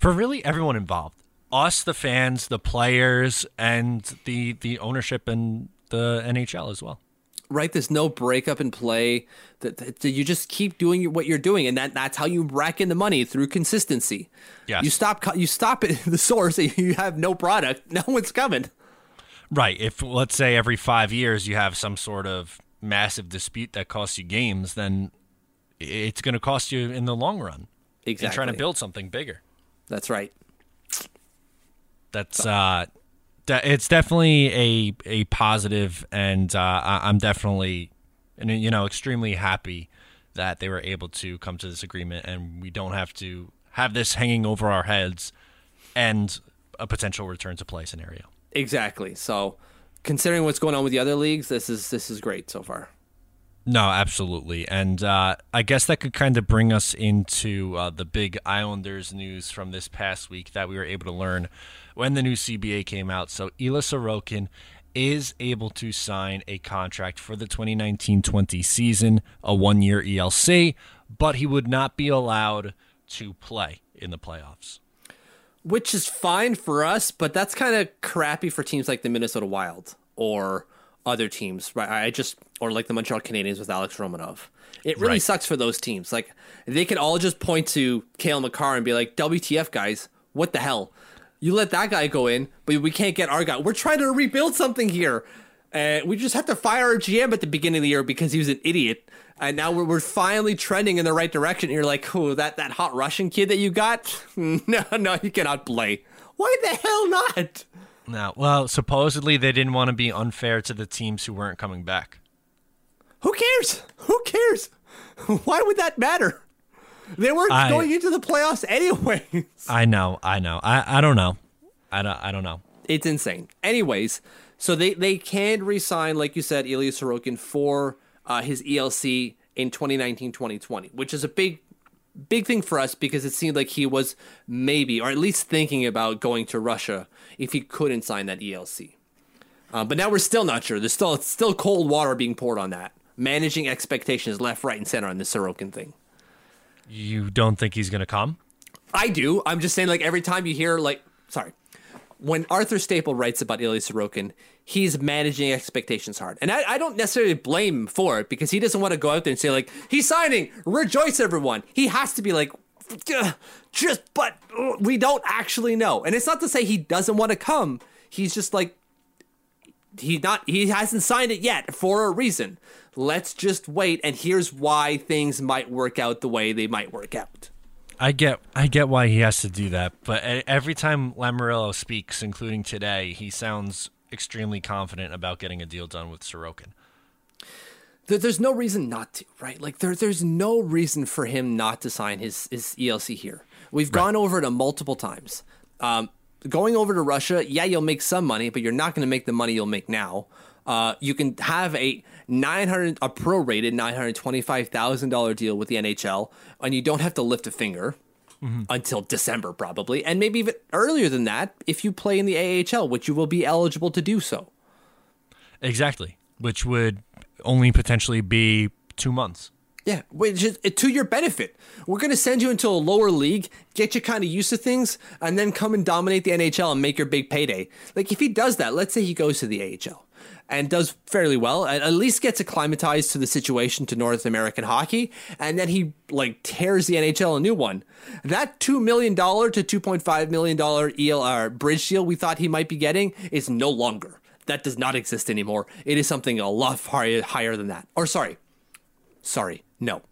S2: for really everyone involved us, the fans, the players, and the the ownership and the NHL as well.
S3: Right, there's no breakup in play. That, you just keep doing what you're doing, and that that's how you rack in the money through consistency.
S2: Yeah,
S3: you stop you stop at the source. You have no product. No one's coming.
S2: Right. If let's say every five years you have some sort of massive dispute that costs you games, then it's going to cost you in the long run.
S3: Exactly.
S2: And trying to build something bigger.
S3: That's right.
S2: That's uh, it's definitely a a positive, and uh, I'm definitely, you know, extremely happy that they were able to come to this agreement, and we don't have to have this hanging over our heads, and a potential return to play scenario.
S3: Exactly. So, considering what's going on with the other leagues, this is this is great so far.
S2: No, absolutely. And uh, I guess that could kind of bring us into uh, the big Islanders news from this past week that we were able to learn when the new CBA came out. So Ilya Sorokin is able to sign a contract for the 2019-20 season, a one-year ELC, but he would not be allowed to play in the playoffs.
S3: Which is fine for us, but that's kind of crappy for teams like the Minnesota Wild or other teams, right? I just or like the Montreal Canadiens with Alex Romanov. It really right. sucks for those teams. Like they can all just point to Cale Makar and be like, "WTF, guys? What the hell? You let that guy go in, but we can't get our guy. We're trying to rebuild something here. Uh, we just have to fire our GM at the beginning of the year because he was an idiot." And now we're, we're finally trending in the right direction. And you're like, oh, that, that hot Russian kid that you got? No, no, you cannot play. Why the hell not?
S2: No, well, supposedly they didn't want to be unfair to the teams who weren't coming back.
S3: Who cares? Who cares? Why would that matter? They weren't I, going into the playoffs anyways.
S2: I know, I know. I, I don't know. I don't I don't know.
S3: It's insane. Anyways, so they they can resign, like you said, Ilya Sorokin for uh, his ELC in 2019-2020, which is a big big thing for us because it seemed like he was maybe, or at least thinking about going to Russia if he couldn't sign that ELC. Uh, but now we're still not sure. There's still still cold water being poured on that. Managing expectations left, right, and center on the Sorokin thing.
S2: You don't think he's going to come?
S3: I do. I'm just saying, like every time you hear, like, sorry, when Arthur Staple writes about Ilya Sorokin, he's managing expectations hard. And I, I, don't necessarily blame him for it because he doesn't want to go out there and say, like, he's signing, rejoice everyone. He has to be like, just, but uh, we don't actually know. And it's not to say he doesn't want to come. He's just like, he's not, he hasn't signed it yet for a reason. Let's just wait. And here's why things might work out the way they might work out.
S2: I get I get why he has to do that, but every time Lamoriello speaks, including today, he sounds extremely confident about getting a deal done with Sorokin.
S3: There's no reason not to, right? Like there, there's no reason for him not to sign his his ELC here. We've right. gone over it multiple times. Um, going over to Russia, yeah, you'll make some money, but you're not going to make the money you'll make now. Uh, you can have a 900 a prorated $925,000 deal with the NHL and you don't have to lift a finger mm-hmm. until December probably and maybe even earlier than that if you play in the AHL which you will be eligible to do so.
S2: Exactly, which would only potentially be 2 months.
S3: Yeah, which is to your benefit. We're going to send you into a lower league, get you kind of used to things, and then come and dominate the NHL and make your big payday. Like if he does that, let's say he goes to the AHL and does fairly well. At least gets acclimatized to the situation to North American hockey, and then he like tears the NHL a new one. That two million dollar to two point five million dollar ELR bridge deal we thought he might be getting is no longer. That does not exist anymore. It is something a lot higher, higher than that. Or sorry, sorry, no,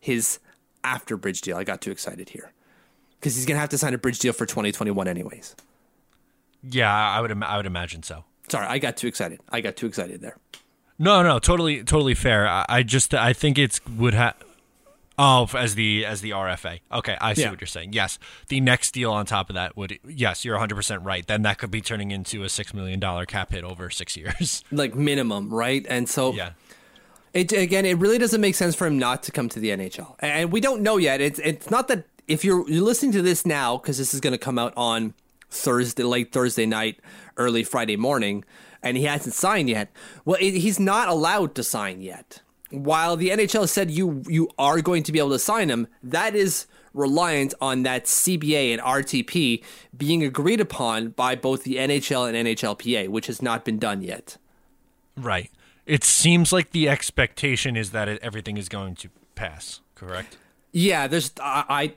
S3: his after bridge deal. I got too excited here because he's gonna have to sign a bridge deal for 2021 anyways.
S2: Yeah, I would. I would imagine so.
S3: Sorry, I got too excited. I got too excited there.
S2: No, no, totally, totally fair. I, I just, I think it's would have. Oh, as the as the RFA. Okay, I see yeah. what you're saying. Yes, the next deal on top of that would. Yes, you're 100 percent right. Then that could be turning into a six million dollar cap hit over six years,
S3: like minimum, right? And so, yeah. It again, it really doesn't make sense for him not to come to the NHL, and we don't know yet. It's it's not that if you're you're listening to this now because this is going to come out on Thursday, late Thursday night, early Friday morning, and he hasn't signed yet. Well, it, he's not allowed to sign yet. While the NHL said you you are going to be able to sign him, that is reliant on that CBA and RTP being agreed upon by both the NHL and NHLPA, which has not been done yet.
S2: Right. It seems like the expectation is that it, everything is going to pass. Correct.
S3: Yeah, there's I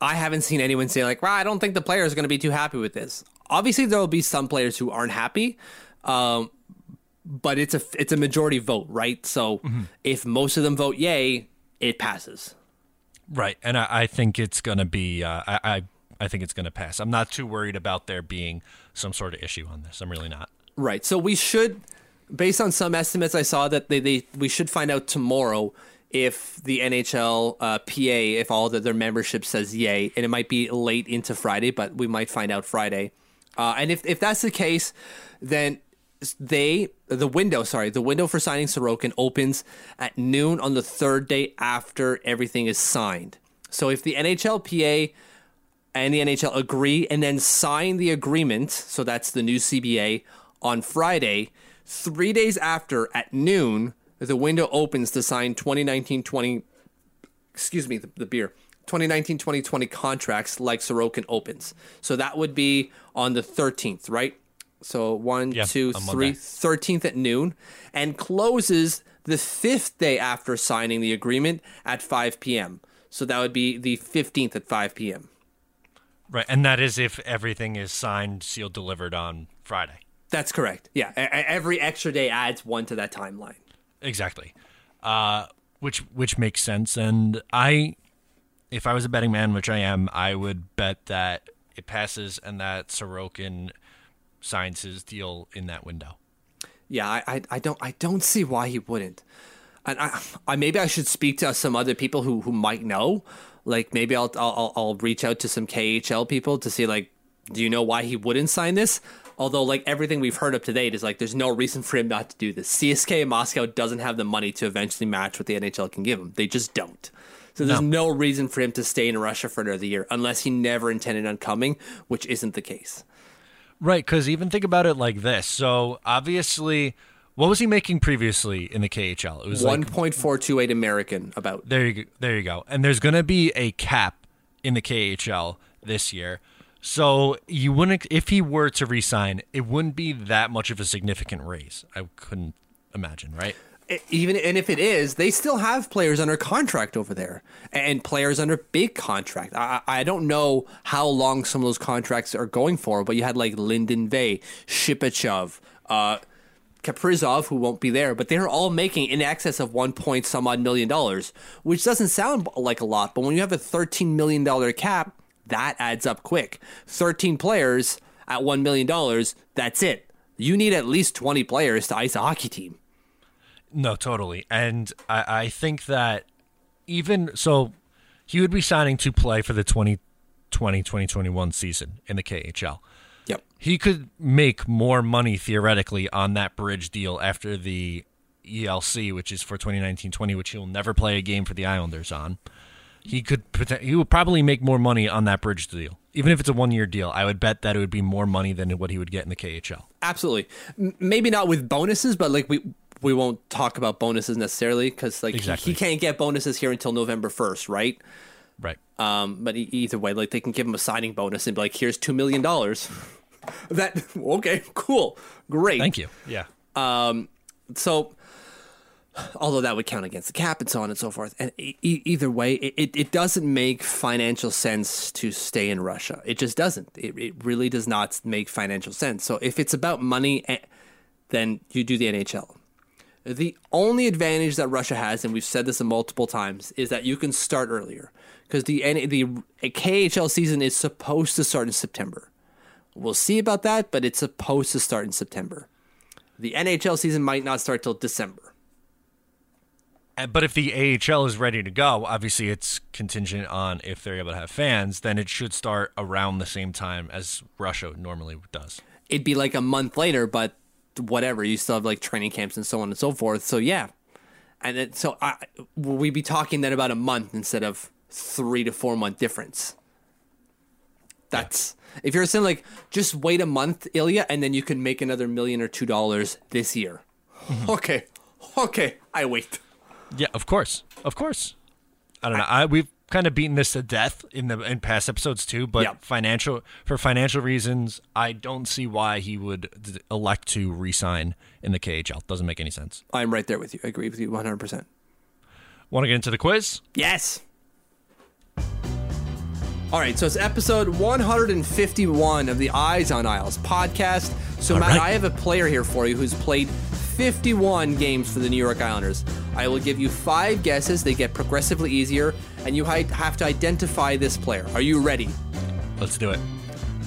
S3: I haven't seen anyone say like, "Well, I don't think the players are going to be too happy with this." Obviously, there will be some players who aren't happy, um, but it's a it's a majority vote, right? So mm-hmm. if most of them vote yay, it passes.
S2: Right, and I, I think it's going to be. Uh, I, I I think it's going to pass. I'm not too worried about there being some sort of issue on this. I'm really not.
S3: Right. So we should, based on some estimates I saw, that they, they we should find out tomorrow if the NHL uh, PA, if all of their membership says yay, and it might be late into Friday, but we might find out Friday. Uh, and if, if that's the case, then they the window sorry the window for signing Sorokin opens at noon on the third day after everything is signed. So if the NHLPA and the NHL agree and then sign the agreement, so that's the new CBA on Friday, three days after at noon the window opens to sign 2019-20 excuse me the, the beer 2019-2020 contracts like Sorokin opens. So that would be on the 13th, right? So one, two, three,
S2: Monday.
S3: 13th at noon, and closes the fifth day after signing the agreement at 5 p.m. So that would be the 15th at 5 p.m.
S2: Right, and that is if everything is signed, sealed, delivered on Friday.
S3: That's correct. Yeah, every extra day adds one to that timeline.
S2: Exactly. Uh, which which makes sense. And I, if I was a betting man, which I am, I would bet that it passes and that Sorokin signs his deal in that window.
S3: Yeah, I, I, I don't I don't see why he wouldn't. And I, I maybe I should speak to some other people who, who might know. Like maybe I'll, I'll I'll reach out to some KHL people to see like, do you know why he wouldn't sign this? Although like everything we've heard up to date is like there's no reason for him not to do this. CSKA Moscow doesn't have the money to eventually match what the NHL can give him. They just don't. So there's no, reason for him to stay in Russia for another year unless he never intended on coming, which isn't the case.
S2: Right, because even think about it like this. So obviously, what was he making previously in the KHL? It was
S3: One
S2: like
S3: point four two eight American about.
S2: There you go. There you go. And there's going to be a cap in the KHL this year. So you wouldn't if he were to resign, it wouldn't be that much of a significant raise. I couldn't imagine, right?
S3: Even and if it is, they still have players under contract over there and players under big contract. I, I don't know how long some of those contracts are going for, but you had like Linden Vey, Shipachyov, uh, Kaprizov, who won't be there, but they're all making in excess of one point some odd million dollars, which doesn't sound like a lot, but when you have a thirteen million dollar cap, that adds up quick. Thirteen players at one million dollars, that's it. You need at least twenty players to ice a hockey team.
S2: No, totally. And I, I think that even so, he would be signing to play for the 2020 2021 season in the KHL.
S3: Yep.
S2: He could make more money theoretically on that bridge deal after the ELC, which is for 2019 20, which he'll never play a game for the Islanders on. He could he would probably make more money on that bridge deal. Even if it's a one year deal, I would bet that it would be more money than what he would get in the KHL.
S3: Absolutely. Maybe not with bonuses, but like we we won't talk about bonuses necessarily because like he-
S2: Exactly.
S3: he, can't get bonuses here until November first, right?
S2: Right.
S3: Um, but either way, like they can give him a signing bonus and be like, "Here's two million dollars." that okay, cool, great.
S2: Thank you. Yeah.
S3: So, although that would count against the cap and so on and so forth, and e- either way, it, it, it doesn't make financial sense to stay in Russia. It just doesn't. It, it really does not make financial sense. So if it's about money, eh, then you do the NHL. The only advantage that Russia has, and we've said this multiple times, is that you can start earlier because the the KHL season is supposed to start in September. We'll see about that, but it's supposed to start in September. The NHL season might not start till December.
S2: But if the AHL is ready to go, obviously it's contingent on if they're able to have fans, then it should start around the same time as Russia normally does.
S3: It'd be like a month later, but whatever. You still have like training camps and so on and so forth. So yeah, and it, so I, will we be talking then about a month instead of three to four month difference? That's if you're saying like just wait a month, Ilya, and then you can make another million or two dollars this year. Mm-hmm. Okay, okay, I wait.
S2: Yeah, of course. Of course. I don't know. I, we've kind of beaten this to death in the in past episodes too, but
S3: Yeah.
S2: financial for financial reasons, I don't see why he would elect to resign in the KHL. Doesn't make any sense.
S3: I'm right there with you. I agree with you 100. percent
S2: Want to get into the quiz?
S3: Yes. All right, so it's episode 151 of the Eyes on Isles podcast. So,
S2: All
S3: Matt,
S2: right.
S3: I have a player here for you who's played 51 games for the New York Islanders. I will give you five guesses. They get progressively easier, and you have to identify this player. Are you ready?
S2: Let's do it.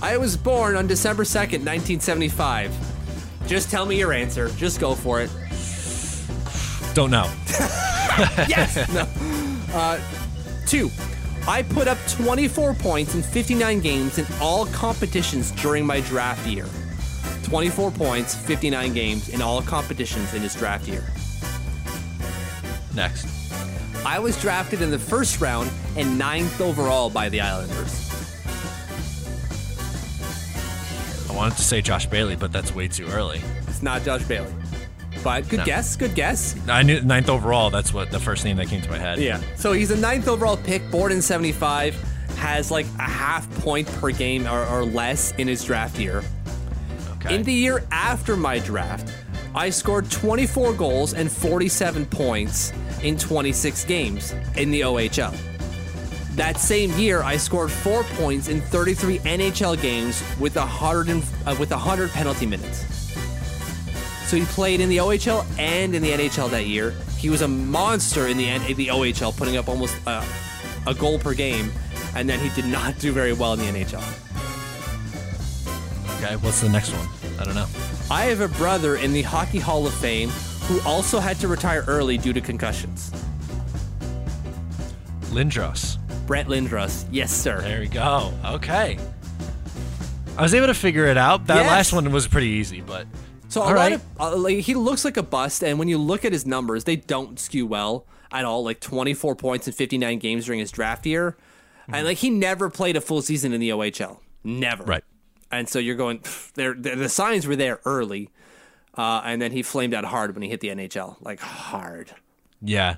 S3: I was born on December 2nd, 1975. Just tell me your answer. Just go for it.
S2: Don't know.
S3: Yes. no. Uh, two. I put up 24 points in 59 games in all competitions during my draft year. 24 points, 59 games in all competitions in his draft year.
S2: Next.
S3: I was drafted in the first round and ninth overall by the Islanders.
S2: I wanted to say Josh Bailey, but that's way too early.
S3: It's not Josh Bailey. But good
S2: No.
S3: guess, good guess.
S2: I knew ninth overall. That's what the first name that came to my head.
S3: Yeah. So he's a ninth overall pick, born in 75, has like a half point per game or, or less in his draft year.
S2: Okay.
S3: In the year after my draft, I scored 24 goals and 47 points in 26 games in the OHL. That same year, I scored four points in 33 NHL games with 100 and, uh, with 100 penalty minutes. So he played in the OHL and in the NHL that year. He was a monster in the N- the OHL, putting up almost uh, a goal per game, and then he did not do very well in the NHL.
S2: okay. What's the next one? I don't know.
S3: I have a brother in the Hockey Hall of Fame who also had to retire early due to concussions.
S2: Lindros.
S3: Brett Lindros. Yes, sir.
S2: There we go. Okay. I was able to figure it out. That
S3: Yes.
S2: last one was pretty easy, but
S3: So a
S2: All
S3: lot
S2: right.
S3: of uh, like he looks like a bust, and when you look at his numbers, they don't skew well at all. Like 24 points in 59 games during his draft year, and like he never played a full season in the OHL, never.
S2: Right.
S3: And so you're going, there. The signs were there early, uh, and then he flamed out hard when he hit the NHL, like hard.
S2: yeah.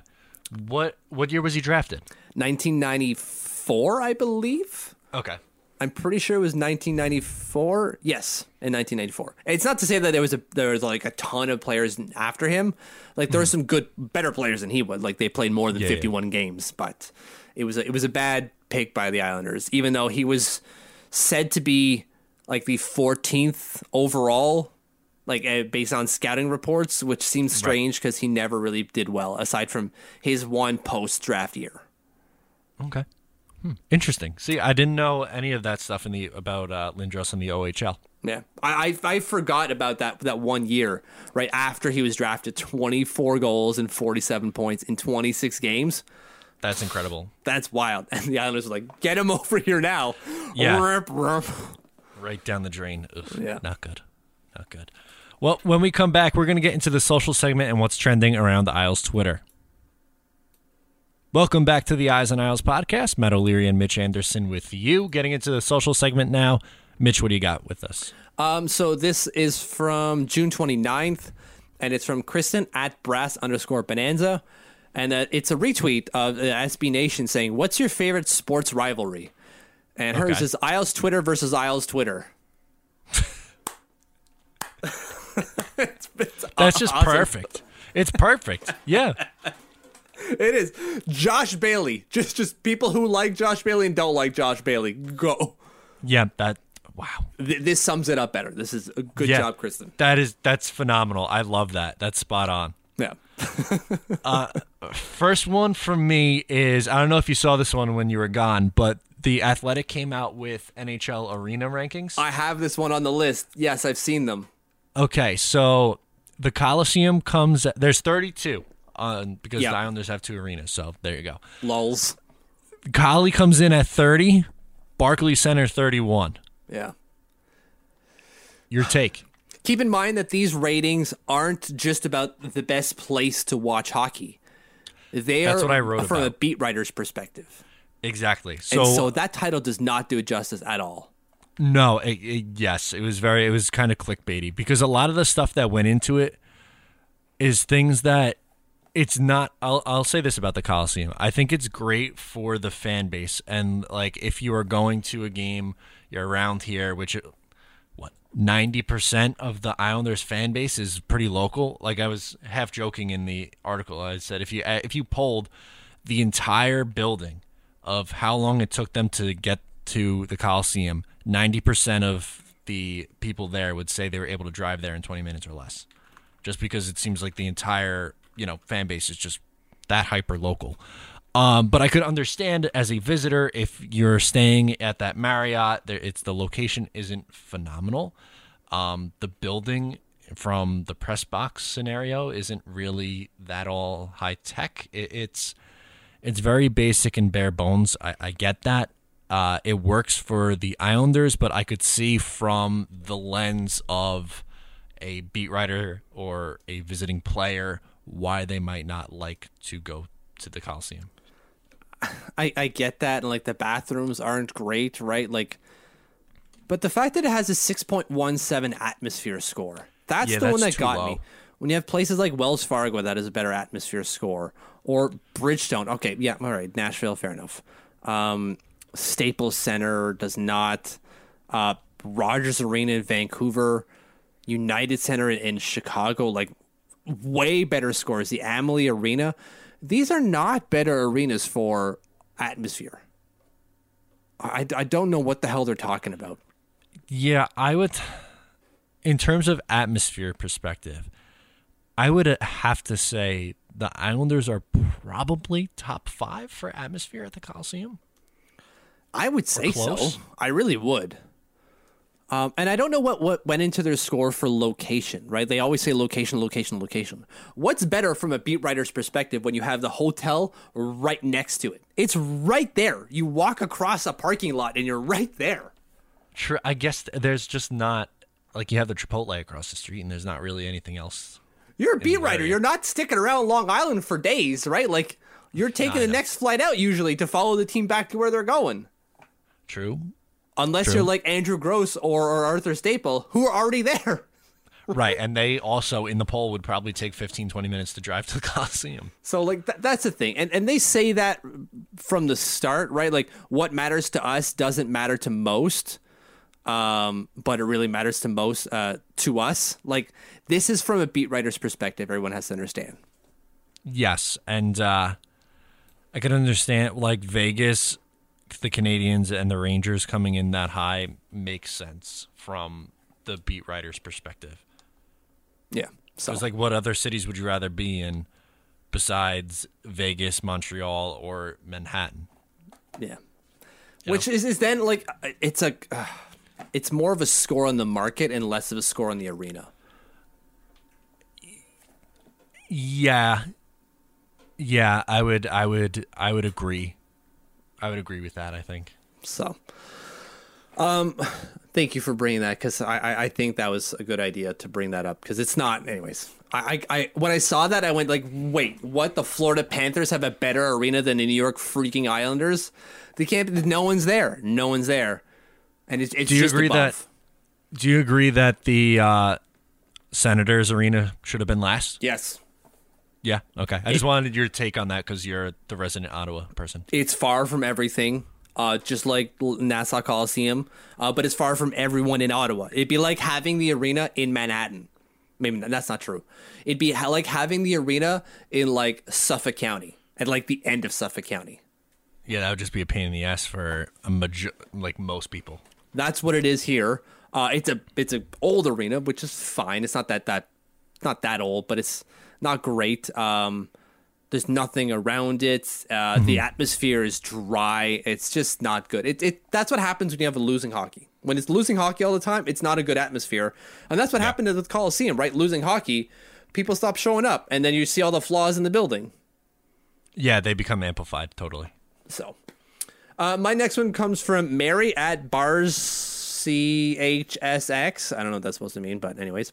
S2: What what year was he drafted?
S3: 1994, I believe.
S2: Okay.
S3: I'm pretty sure it was 1994. Yes, in 1994. It's not to say that there was a there was like a ton of players after him. Like there were some good, better players than he was. Like they played more than
S2: Yeah, yeah.
S3: 51 games, but it was a, it was a bad pick by the Islanders. Even though he was said to be like the 14th overall, like uh, based on scouting reports, which seems strange because he never really did well aside from his one post draft year.
S2: Okay. Hmm. Interesting. See, I didn't know any of that stuff in the about uh, Lindros in the OHL.
S3: Yeah, I, I I forgot about that that one year right after he was drafted. Twenty four goals and forty seven points in twenty six games.
S2: That's incredible.
S3: That's wild. And the Islanders were like, "Get him over here now."
S2: Yeah. Right down the drain. Ugh,
S3: Yeah.
S2: Not good. Not good. Well, when we come back, we're going to get into the social segment and what's trending around the Isles Twitter. Welcome back to the Eyes on Isles podcast. Matt O'Leary and Mitch Anderson with you. Getting into the social segment now. Mitch, what do you got with us?
S3: Um, so this is from June 29th, and it's from Kristen at brass underscore bonanza. And uh, it's a retweet of uh, SB Nation saying, What's your favorite sports rivalry? And hers
S2: Okay.
S3: is Isles Twitter versus Isles Twitter. It's- it's
S2: That's just perfect. It's perfect. Yeah.
S3: It is Josh Bailey. Just just people who like Josh Bailey and don't like Josh Bailey. Go.
S2: Yeah. That. Wow.
S3: Th- this sums it up better. This is a good
S2: yeah.
S3: job, Kristen.
S2: That is that's phenomenal. I love that. That's spot on.
S3: Yeah.
S2: uh, First one from me is I don't know if you saw this one when you were gone, but the Athletic came out with NHL arena rankings.
S3: I have this one on the list. Yes, I've seen them.
S2: Okay, so the Coliseum comes. At, there's 32 on because
S3: Yeah.
S2: the Islanders have two arenas. So there you go.
S3: Lulls.
S2: Collie comes in at 30. Barclays Center 31.
S3: Yeah.
S2: Your take?
S3: Keep in mind that these ratings aren't just about the best place to watch hockey. They
S2: That's
S3: are
S2: what I wrote
S3: from a beat writer's perspective.
S2: Exactly. So,
S3: and so that title does not do it justice at all.
S2: no, it, it- yes, it was very. It was kind of clickbaity because a lot of the stuff that went into it is things that it's not I'll I'll say this about the Coliseum. I think it's great for the fan base and like if you are going to a game you're around here which what 90% of the Islanders fan base is pretty local. Like I was half joking in the article I said if you uh, if you polled the entire building of how long it took them to get to the Coliseum, 90% of the people there would say they were able to drive there in 20 minutes or less just because it seems like the entire you know fan base is just that hyper local. Um, but I could understand as a visitor if you're staying at that Marriott, there, it's the location isn't phenomenal. Um, the building from the press box scenario isn't really that all high tech. It, it's it's very basic and bare bones. I, I get that. uh, it works for the Islanders, but I could see from the lens of a beat writer or a visiting player why they might not like to go to the Coliseum.
S3: I, I get that, and like the bathrooms aren't great, right? Like, but the fact that it has a 6.17 atmosphere score, that's
S2: Yeah,
S3: the one that got
S2: low.
S3: me. When you have places like Wells Fargo that is a better atmosphere score, or Bridgestone, okay, yeah, all right, Nashville, fair enough. Um, Staples Center does not. Uh, Rogers Arena in Vancouver, United Center in Chicago, like way better scores. The Amalie Arena, these are not better arenas for atmosphere. I, I don't know what the hell they're talking about.
S2: Yeah, I would. In terms of atmosphere perspective, I would have to say the Islanders are probably top five for atmosphere at the Coliseum.
S3: I would say so. I really would. Um, and I don't know what, what went into their score for location, right? They always say location, location, location. What's better from a beat writer's perspective when you have the hotel right next to it? It's right there. You walk across a parking lot and you're right there.
S2: True. I guess there's just not like you have the Chipotle across the street, and there's not really anything else.
S3: You're a beat writer. You're not sticking around Long Island for days, right? Like you're taking the
S2: know.
S3: next flight out usually to follow the team back to where they're going.
S2: True.
S3: Unless
S2: True.
S3: you're like Andrew Gross or, or Arthur Staple, who are already there.
S2: right. And they also in the poll would probably take 15, 20 minutes to drive to the Coliseum.
S3: So like th- that's the thing, and and they say that from the start, right? Like what matters to us doesn't matter to most, um, but it really matters to most uh, to us. Like this is from a beat writer's perspective. Everyone has to understand.
S2: Yes, and uh, I can understand like Vegas, the Canadiens and the Rangers coming in that high makes sense from the beat writer's perspective.
S3: Yeah. So
S2: It's like, what other cities would you rather be in besides Vegas, Montreal, or Manhattan?
S3: Yeah. Which is, is then like it's a uh, it's more of a score on the market and less of a score on the arena.
S2: Yeah, yeah, I would, I would, I would agree. I would agree with that. I think.
S3: So, um, thank you for bringing that because I, I I think that was a good idea to bring that up because it's not. Anyways, I, I I when I saw that I went like, wait, what? The Florida Panthers have a better arena than the New York freaking Islanders? They can't. No one's there. No one's there, and it's it's
S2: Do you
S3: just
S2: agree
S3: above.
S2: that- Do you agree that the uh, Senators Arena should have been last?
S3: Yes.
S2: Yeah. Okay. I just wanted your take on that because you're the resident Ottawa person.
S3: it's far from everything, uh, just like Nassau Coliseum, uh, but it's far from everyone in Ottawa. It'd be like having the arena in Manhattan. Maybe not- that's not true. It'd be ha- like having the arena in like Suffolk County at like the end of Suffolk County.
S2: Yeah, that would just be a pain in the ass for a major- like most people.
S3: That's what it is here. Uh, it's a it's a old arena, which is fine. It's not that that not that old, but it's not great. Um, there's nothing around it. Uh, The atmosphere is dry. It's just not good. It, it that's what happens when you have a losing hockey. When it's losing hockey all the time, it's not a good atmosphere, and that's what happened to the Coliseum. Right, losing hockey, people stop showing up, and then you see all the flaws in the building.
S2: Yeah, they become amplified totally.
S3: So, uh, my next one comes from Mary at bars chsx. I don't know what that's supposed to mean, but anyways.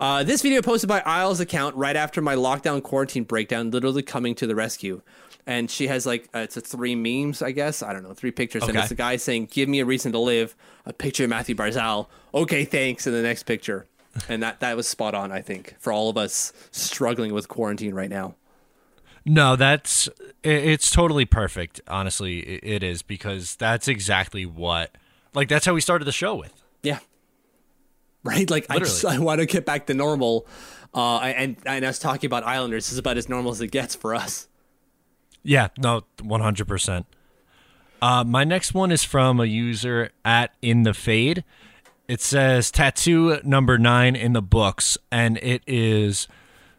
S3: Uh, this video posted by Isles account right after my lockdown quarantine breakdown, literally coming to the rescue. And she has like uh, it's a three memes, I guess. I don't know, three pictures, and it's a guy saying, "Give me a reason to live." A picture of Mathew Barzal. Okay, thanks. And the next picture, and that that was spot on, I think, for all of us struggling with quarantine right now.
S2: No, that's it's totally perfect. Honestly, it is because that's exactly what like that's how we started the show with.
S3: Yeah. Right? Like, I just I want to get back to normal. Uh, and, and us talking about Islanders is about as normal as it gets for us.
S2: Yeah, no, one hundred percent. Uh, my next one is from a user at in the fade. It says tattoo number nine in the books, and it is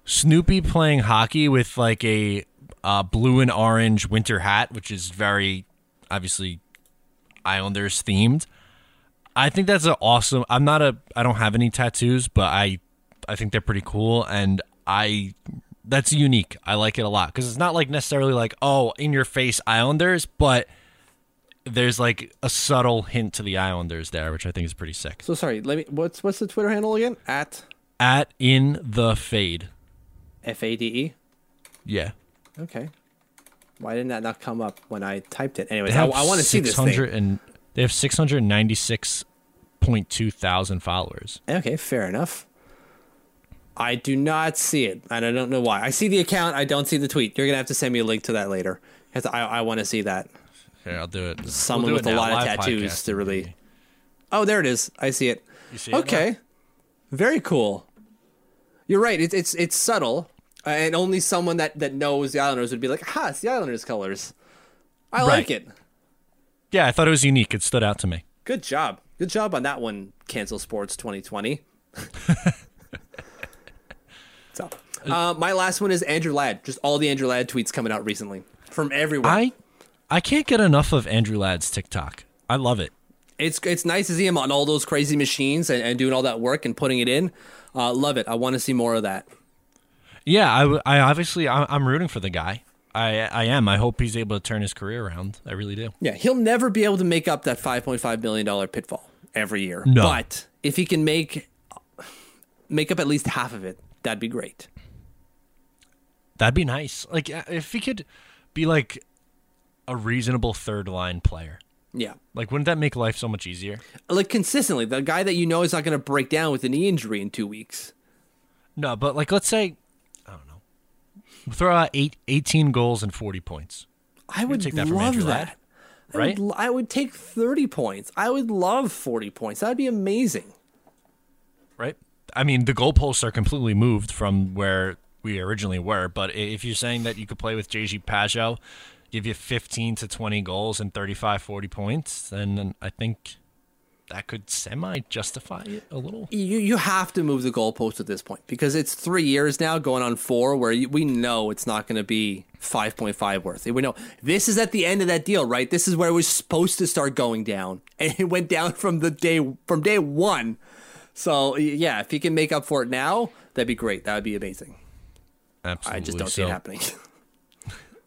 S2: Snoopy playing hockey with like a uh, blue and orange winter hat, which is very obviously Islanders themed. I think that's an awesome. I'm not a. I don't have any tattoos, but I, I think they're pretty cool, and I. That's unique. I like it a lot because it's not like necessarily like oh in your face Islanders, but there's like a subtle hint to the Islanders there, which I think is pretty sick.
S3: So sorry. Let me. What's what's the Twitter handle again? At
S2: At in the fade.
S3: F A D E.
S2: Yeah.
S3: Okay. Why didn't that not come up when I typed it? Anyways, I, I want to see this thing.
S2: They have 696.2 thousand followers.
S3: Okay, fair enough. I do not see it, and I don't know why. I see the account. I don't see the tweet. You're gonna have to send me a link to that later. I, I want to see that.
S2: Here, I'll do it.
S3: Someone
S2: We'll do
S3: with
S2: it
S3: a lot of
S2: Live
S3: tattoos to really. Oh, there it is. I see it.
S2: See it?
S3: Okay, very cool. You're right. It's it's it's subtle, uh, and only someone that that knows the Islanders would be like, "Ha, it's the Islanders colors." I like it.
S2: Yeah, I thought it was unique. It stood out to me.
S3: Good job. Good job on that one. Cancel Sports 2020. so, uh, my last one is Andrew Ladd. Just all the Andrew Ladd tweets coming out recently from everywhere.
S2: I I can't get enough of Andrew Ladd's TikTok. I love it.
S3: it's it's nice to see him on all those crazy machines and, and doing all that work and putting it in. Uh, love it. I want to see more of that.
S2: Yeah, I obviously I'm, I'm rooting for the guy. I I am. I hope he's able to turn his career around. I really do.
S3: Yeah, he'll never be able to make up that 5.5 million dollar pitfall every year.
S2: No.
S3: But if he can make make up at least half of it, that'd be great.
S2: That'd be nice. Like uh, if he could be like a reasonable third line player.
S3: Yeah.
S2: Like wouldn't that make life so much easier?
S3: Like consistently, the guy that you know is not going to break down with a knee injury in 2 weeks.
S2: No, but like let's say I don't know. Throw out eight, 18 goals and 40 points.
S3: I would
S2: take that from
S3: love that. I
S2: right?
S3: would, I would take 30 points. I would love 40 points. That'd be amazing.
S2: right? I mean, the goalposts are completely moved from where we originally were. But if you're saying that you could play with JG Pageau, give you 15 to 20 goals and 35, 40 points, then I think that could semi justify it a little.
S3: You you have to move the goalpost at this point because it's three years now, going on four, where you, we know it's not going to be five point five worth. We know this is at the end of that deal, right? This is where it was supposed to start going down, and it went down from the day from day one. So yeah, if he can make up for it now, that'd be great. That would be amazing.
S2: Absolutely.
S3: I just don't see it happening.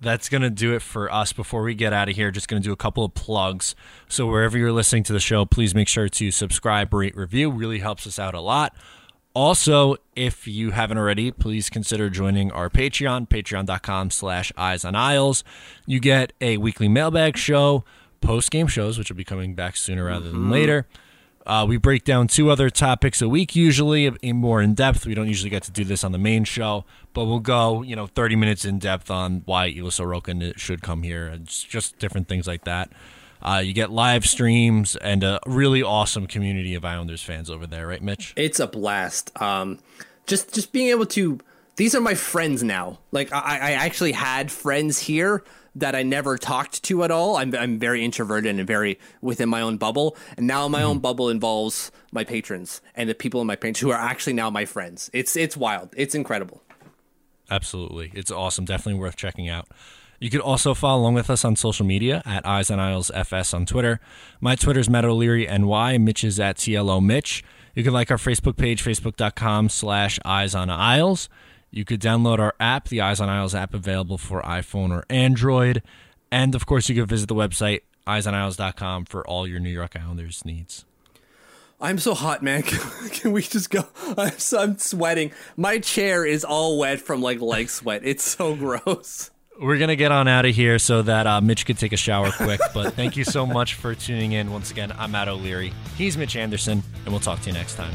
S2: That's going to do it for us. Before we get out of here, just going to do a couple of plugs. So, wherever you're listening to the show, please make sure to subscribe, rate, review. Really helps us out a lot. Also, if you haven't already, please consider joining our Patreon, patreon.com slash eyes on isles. You get a weekly mailbag show, post game shows, which will be coming back sooner rather than mm-hmm. later. Uh, we break down two other topics a week, usually in more in depth. We don't usually get to do this on the main show, but we'll go, you know, 30 minutes in depth on why Ilya Sorokin should come here just- just different things like that. Uh, you get live streams and a really awesome community of Islanders fans over there, right, Mitch?
S3: It's a blast. Um, just just being able to. These are my friends now. Like I, I actually had friends here that I never talked to at all. I'm I'm very introverted and very within my own bubble. And now my own mm-hmm. bubble involves my patrons and the people in my patrons who are actually now my friends. It's it's wild. It's incredible.
S2: Absolutely. It's awesome. Definitely worth checking out. You could also follow along with us on social media at Eyes on Isles FS on Twitter. My Twitter is Matt O'Leary NY. Mitch is at TLO Mitch. You can like our Facebook page, facebook.com slash Eyes on Isles. You could download our app, the Eyes on Isles app, available for iPhone or Android. And of course, you can visit the website, eyesonisles.com, for all your New York Islanders needs.
S3: I'm so hot, man. Can, can we just go? I'm, so, I'm sweating. My chair is all wet from like leg sweat. It's so gross.
S2: We're going to get on out of here so that uh, Mitch could take a shower quick. But thank you so much for tuning in. Once again, I'm Matt O'Leary. He's Mitch Anderson, and we'll talk to you next time.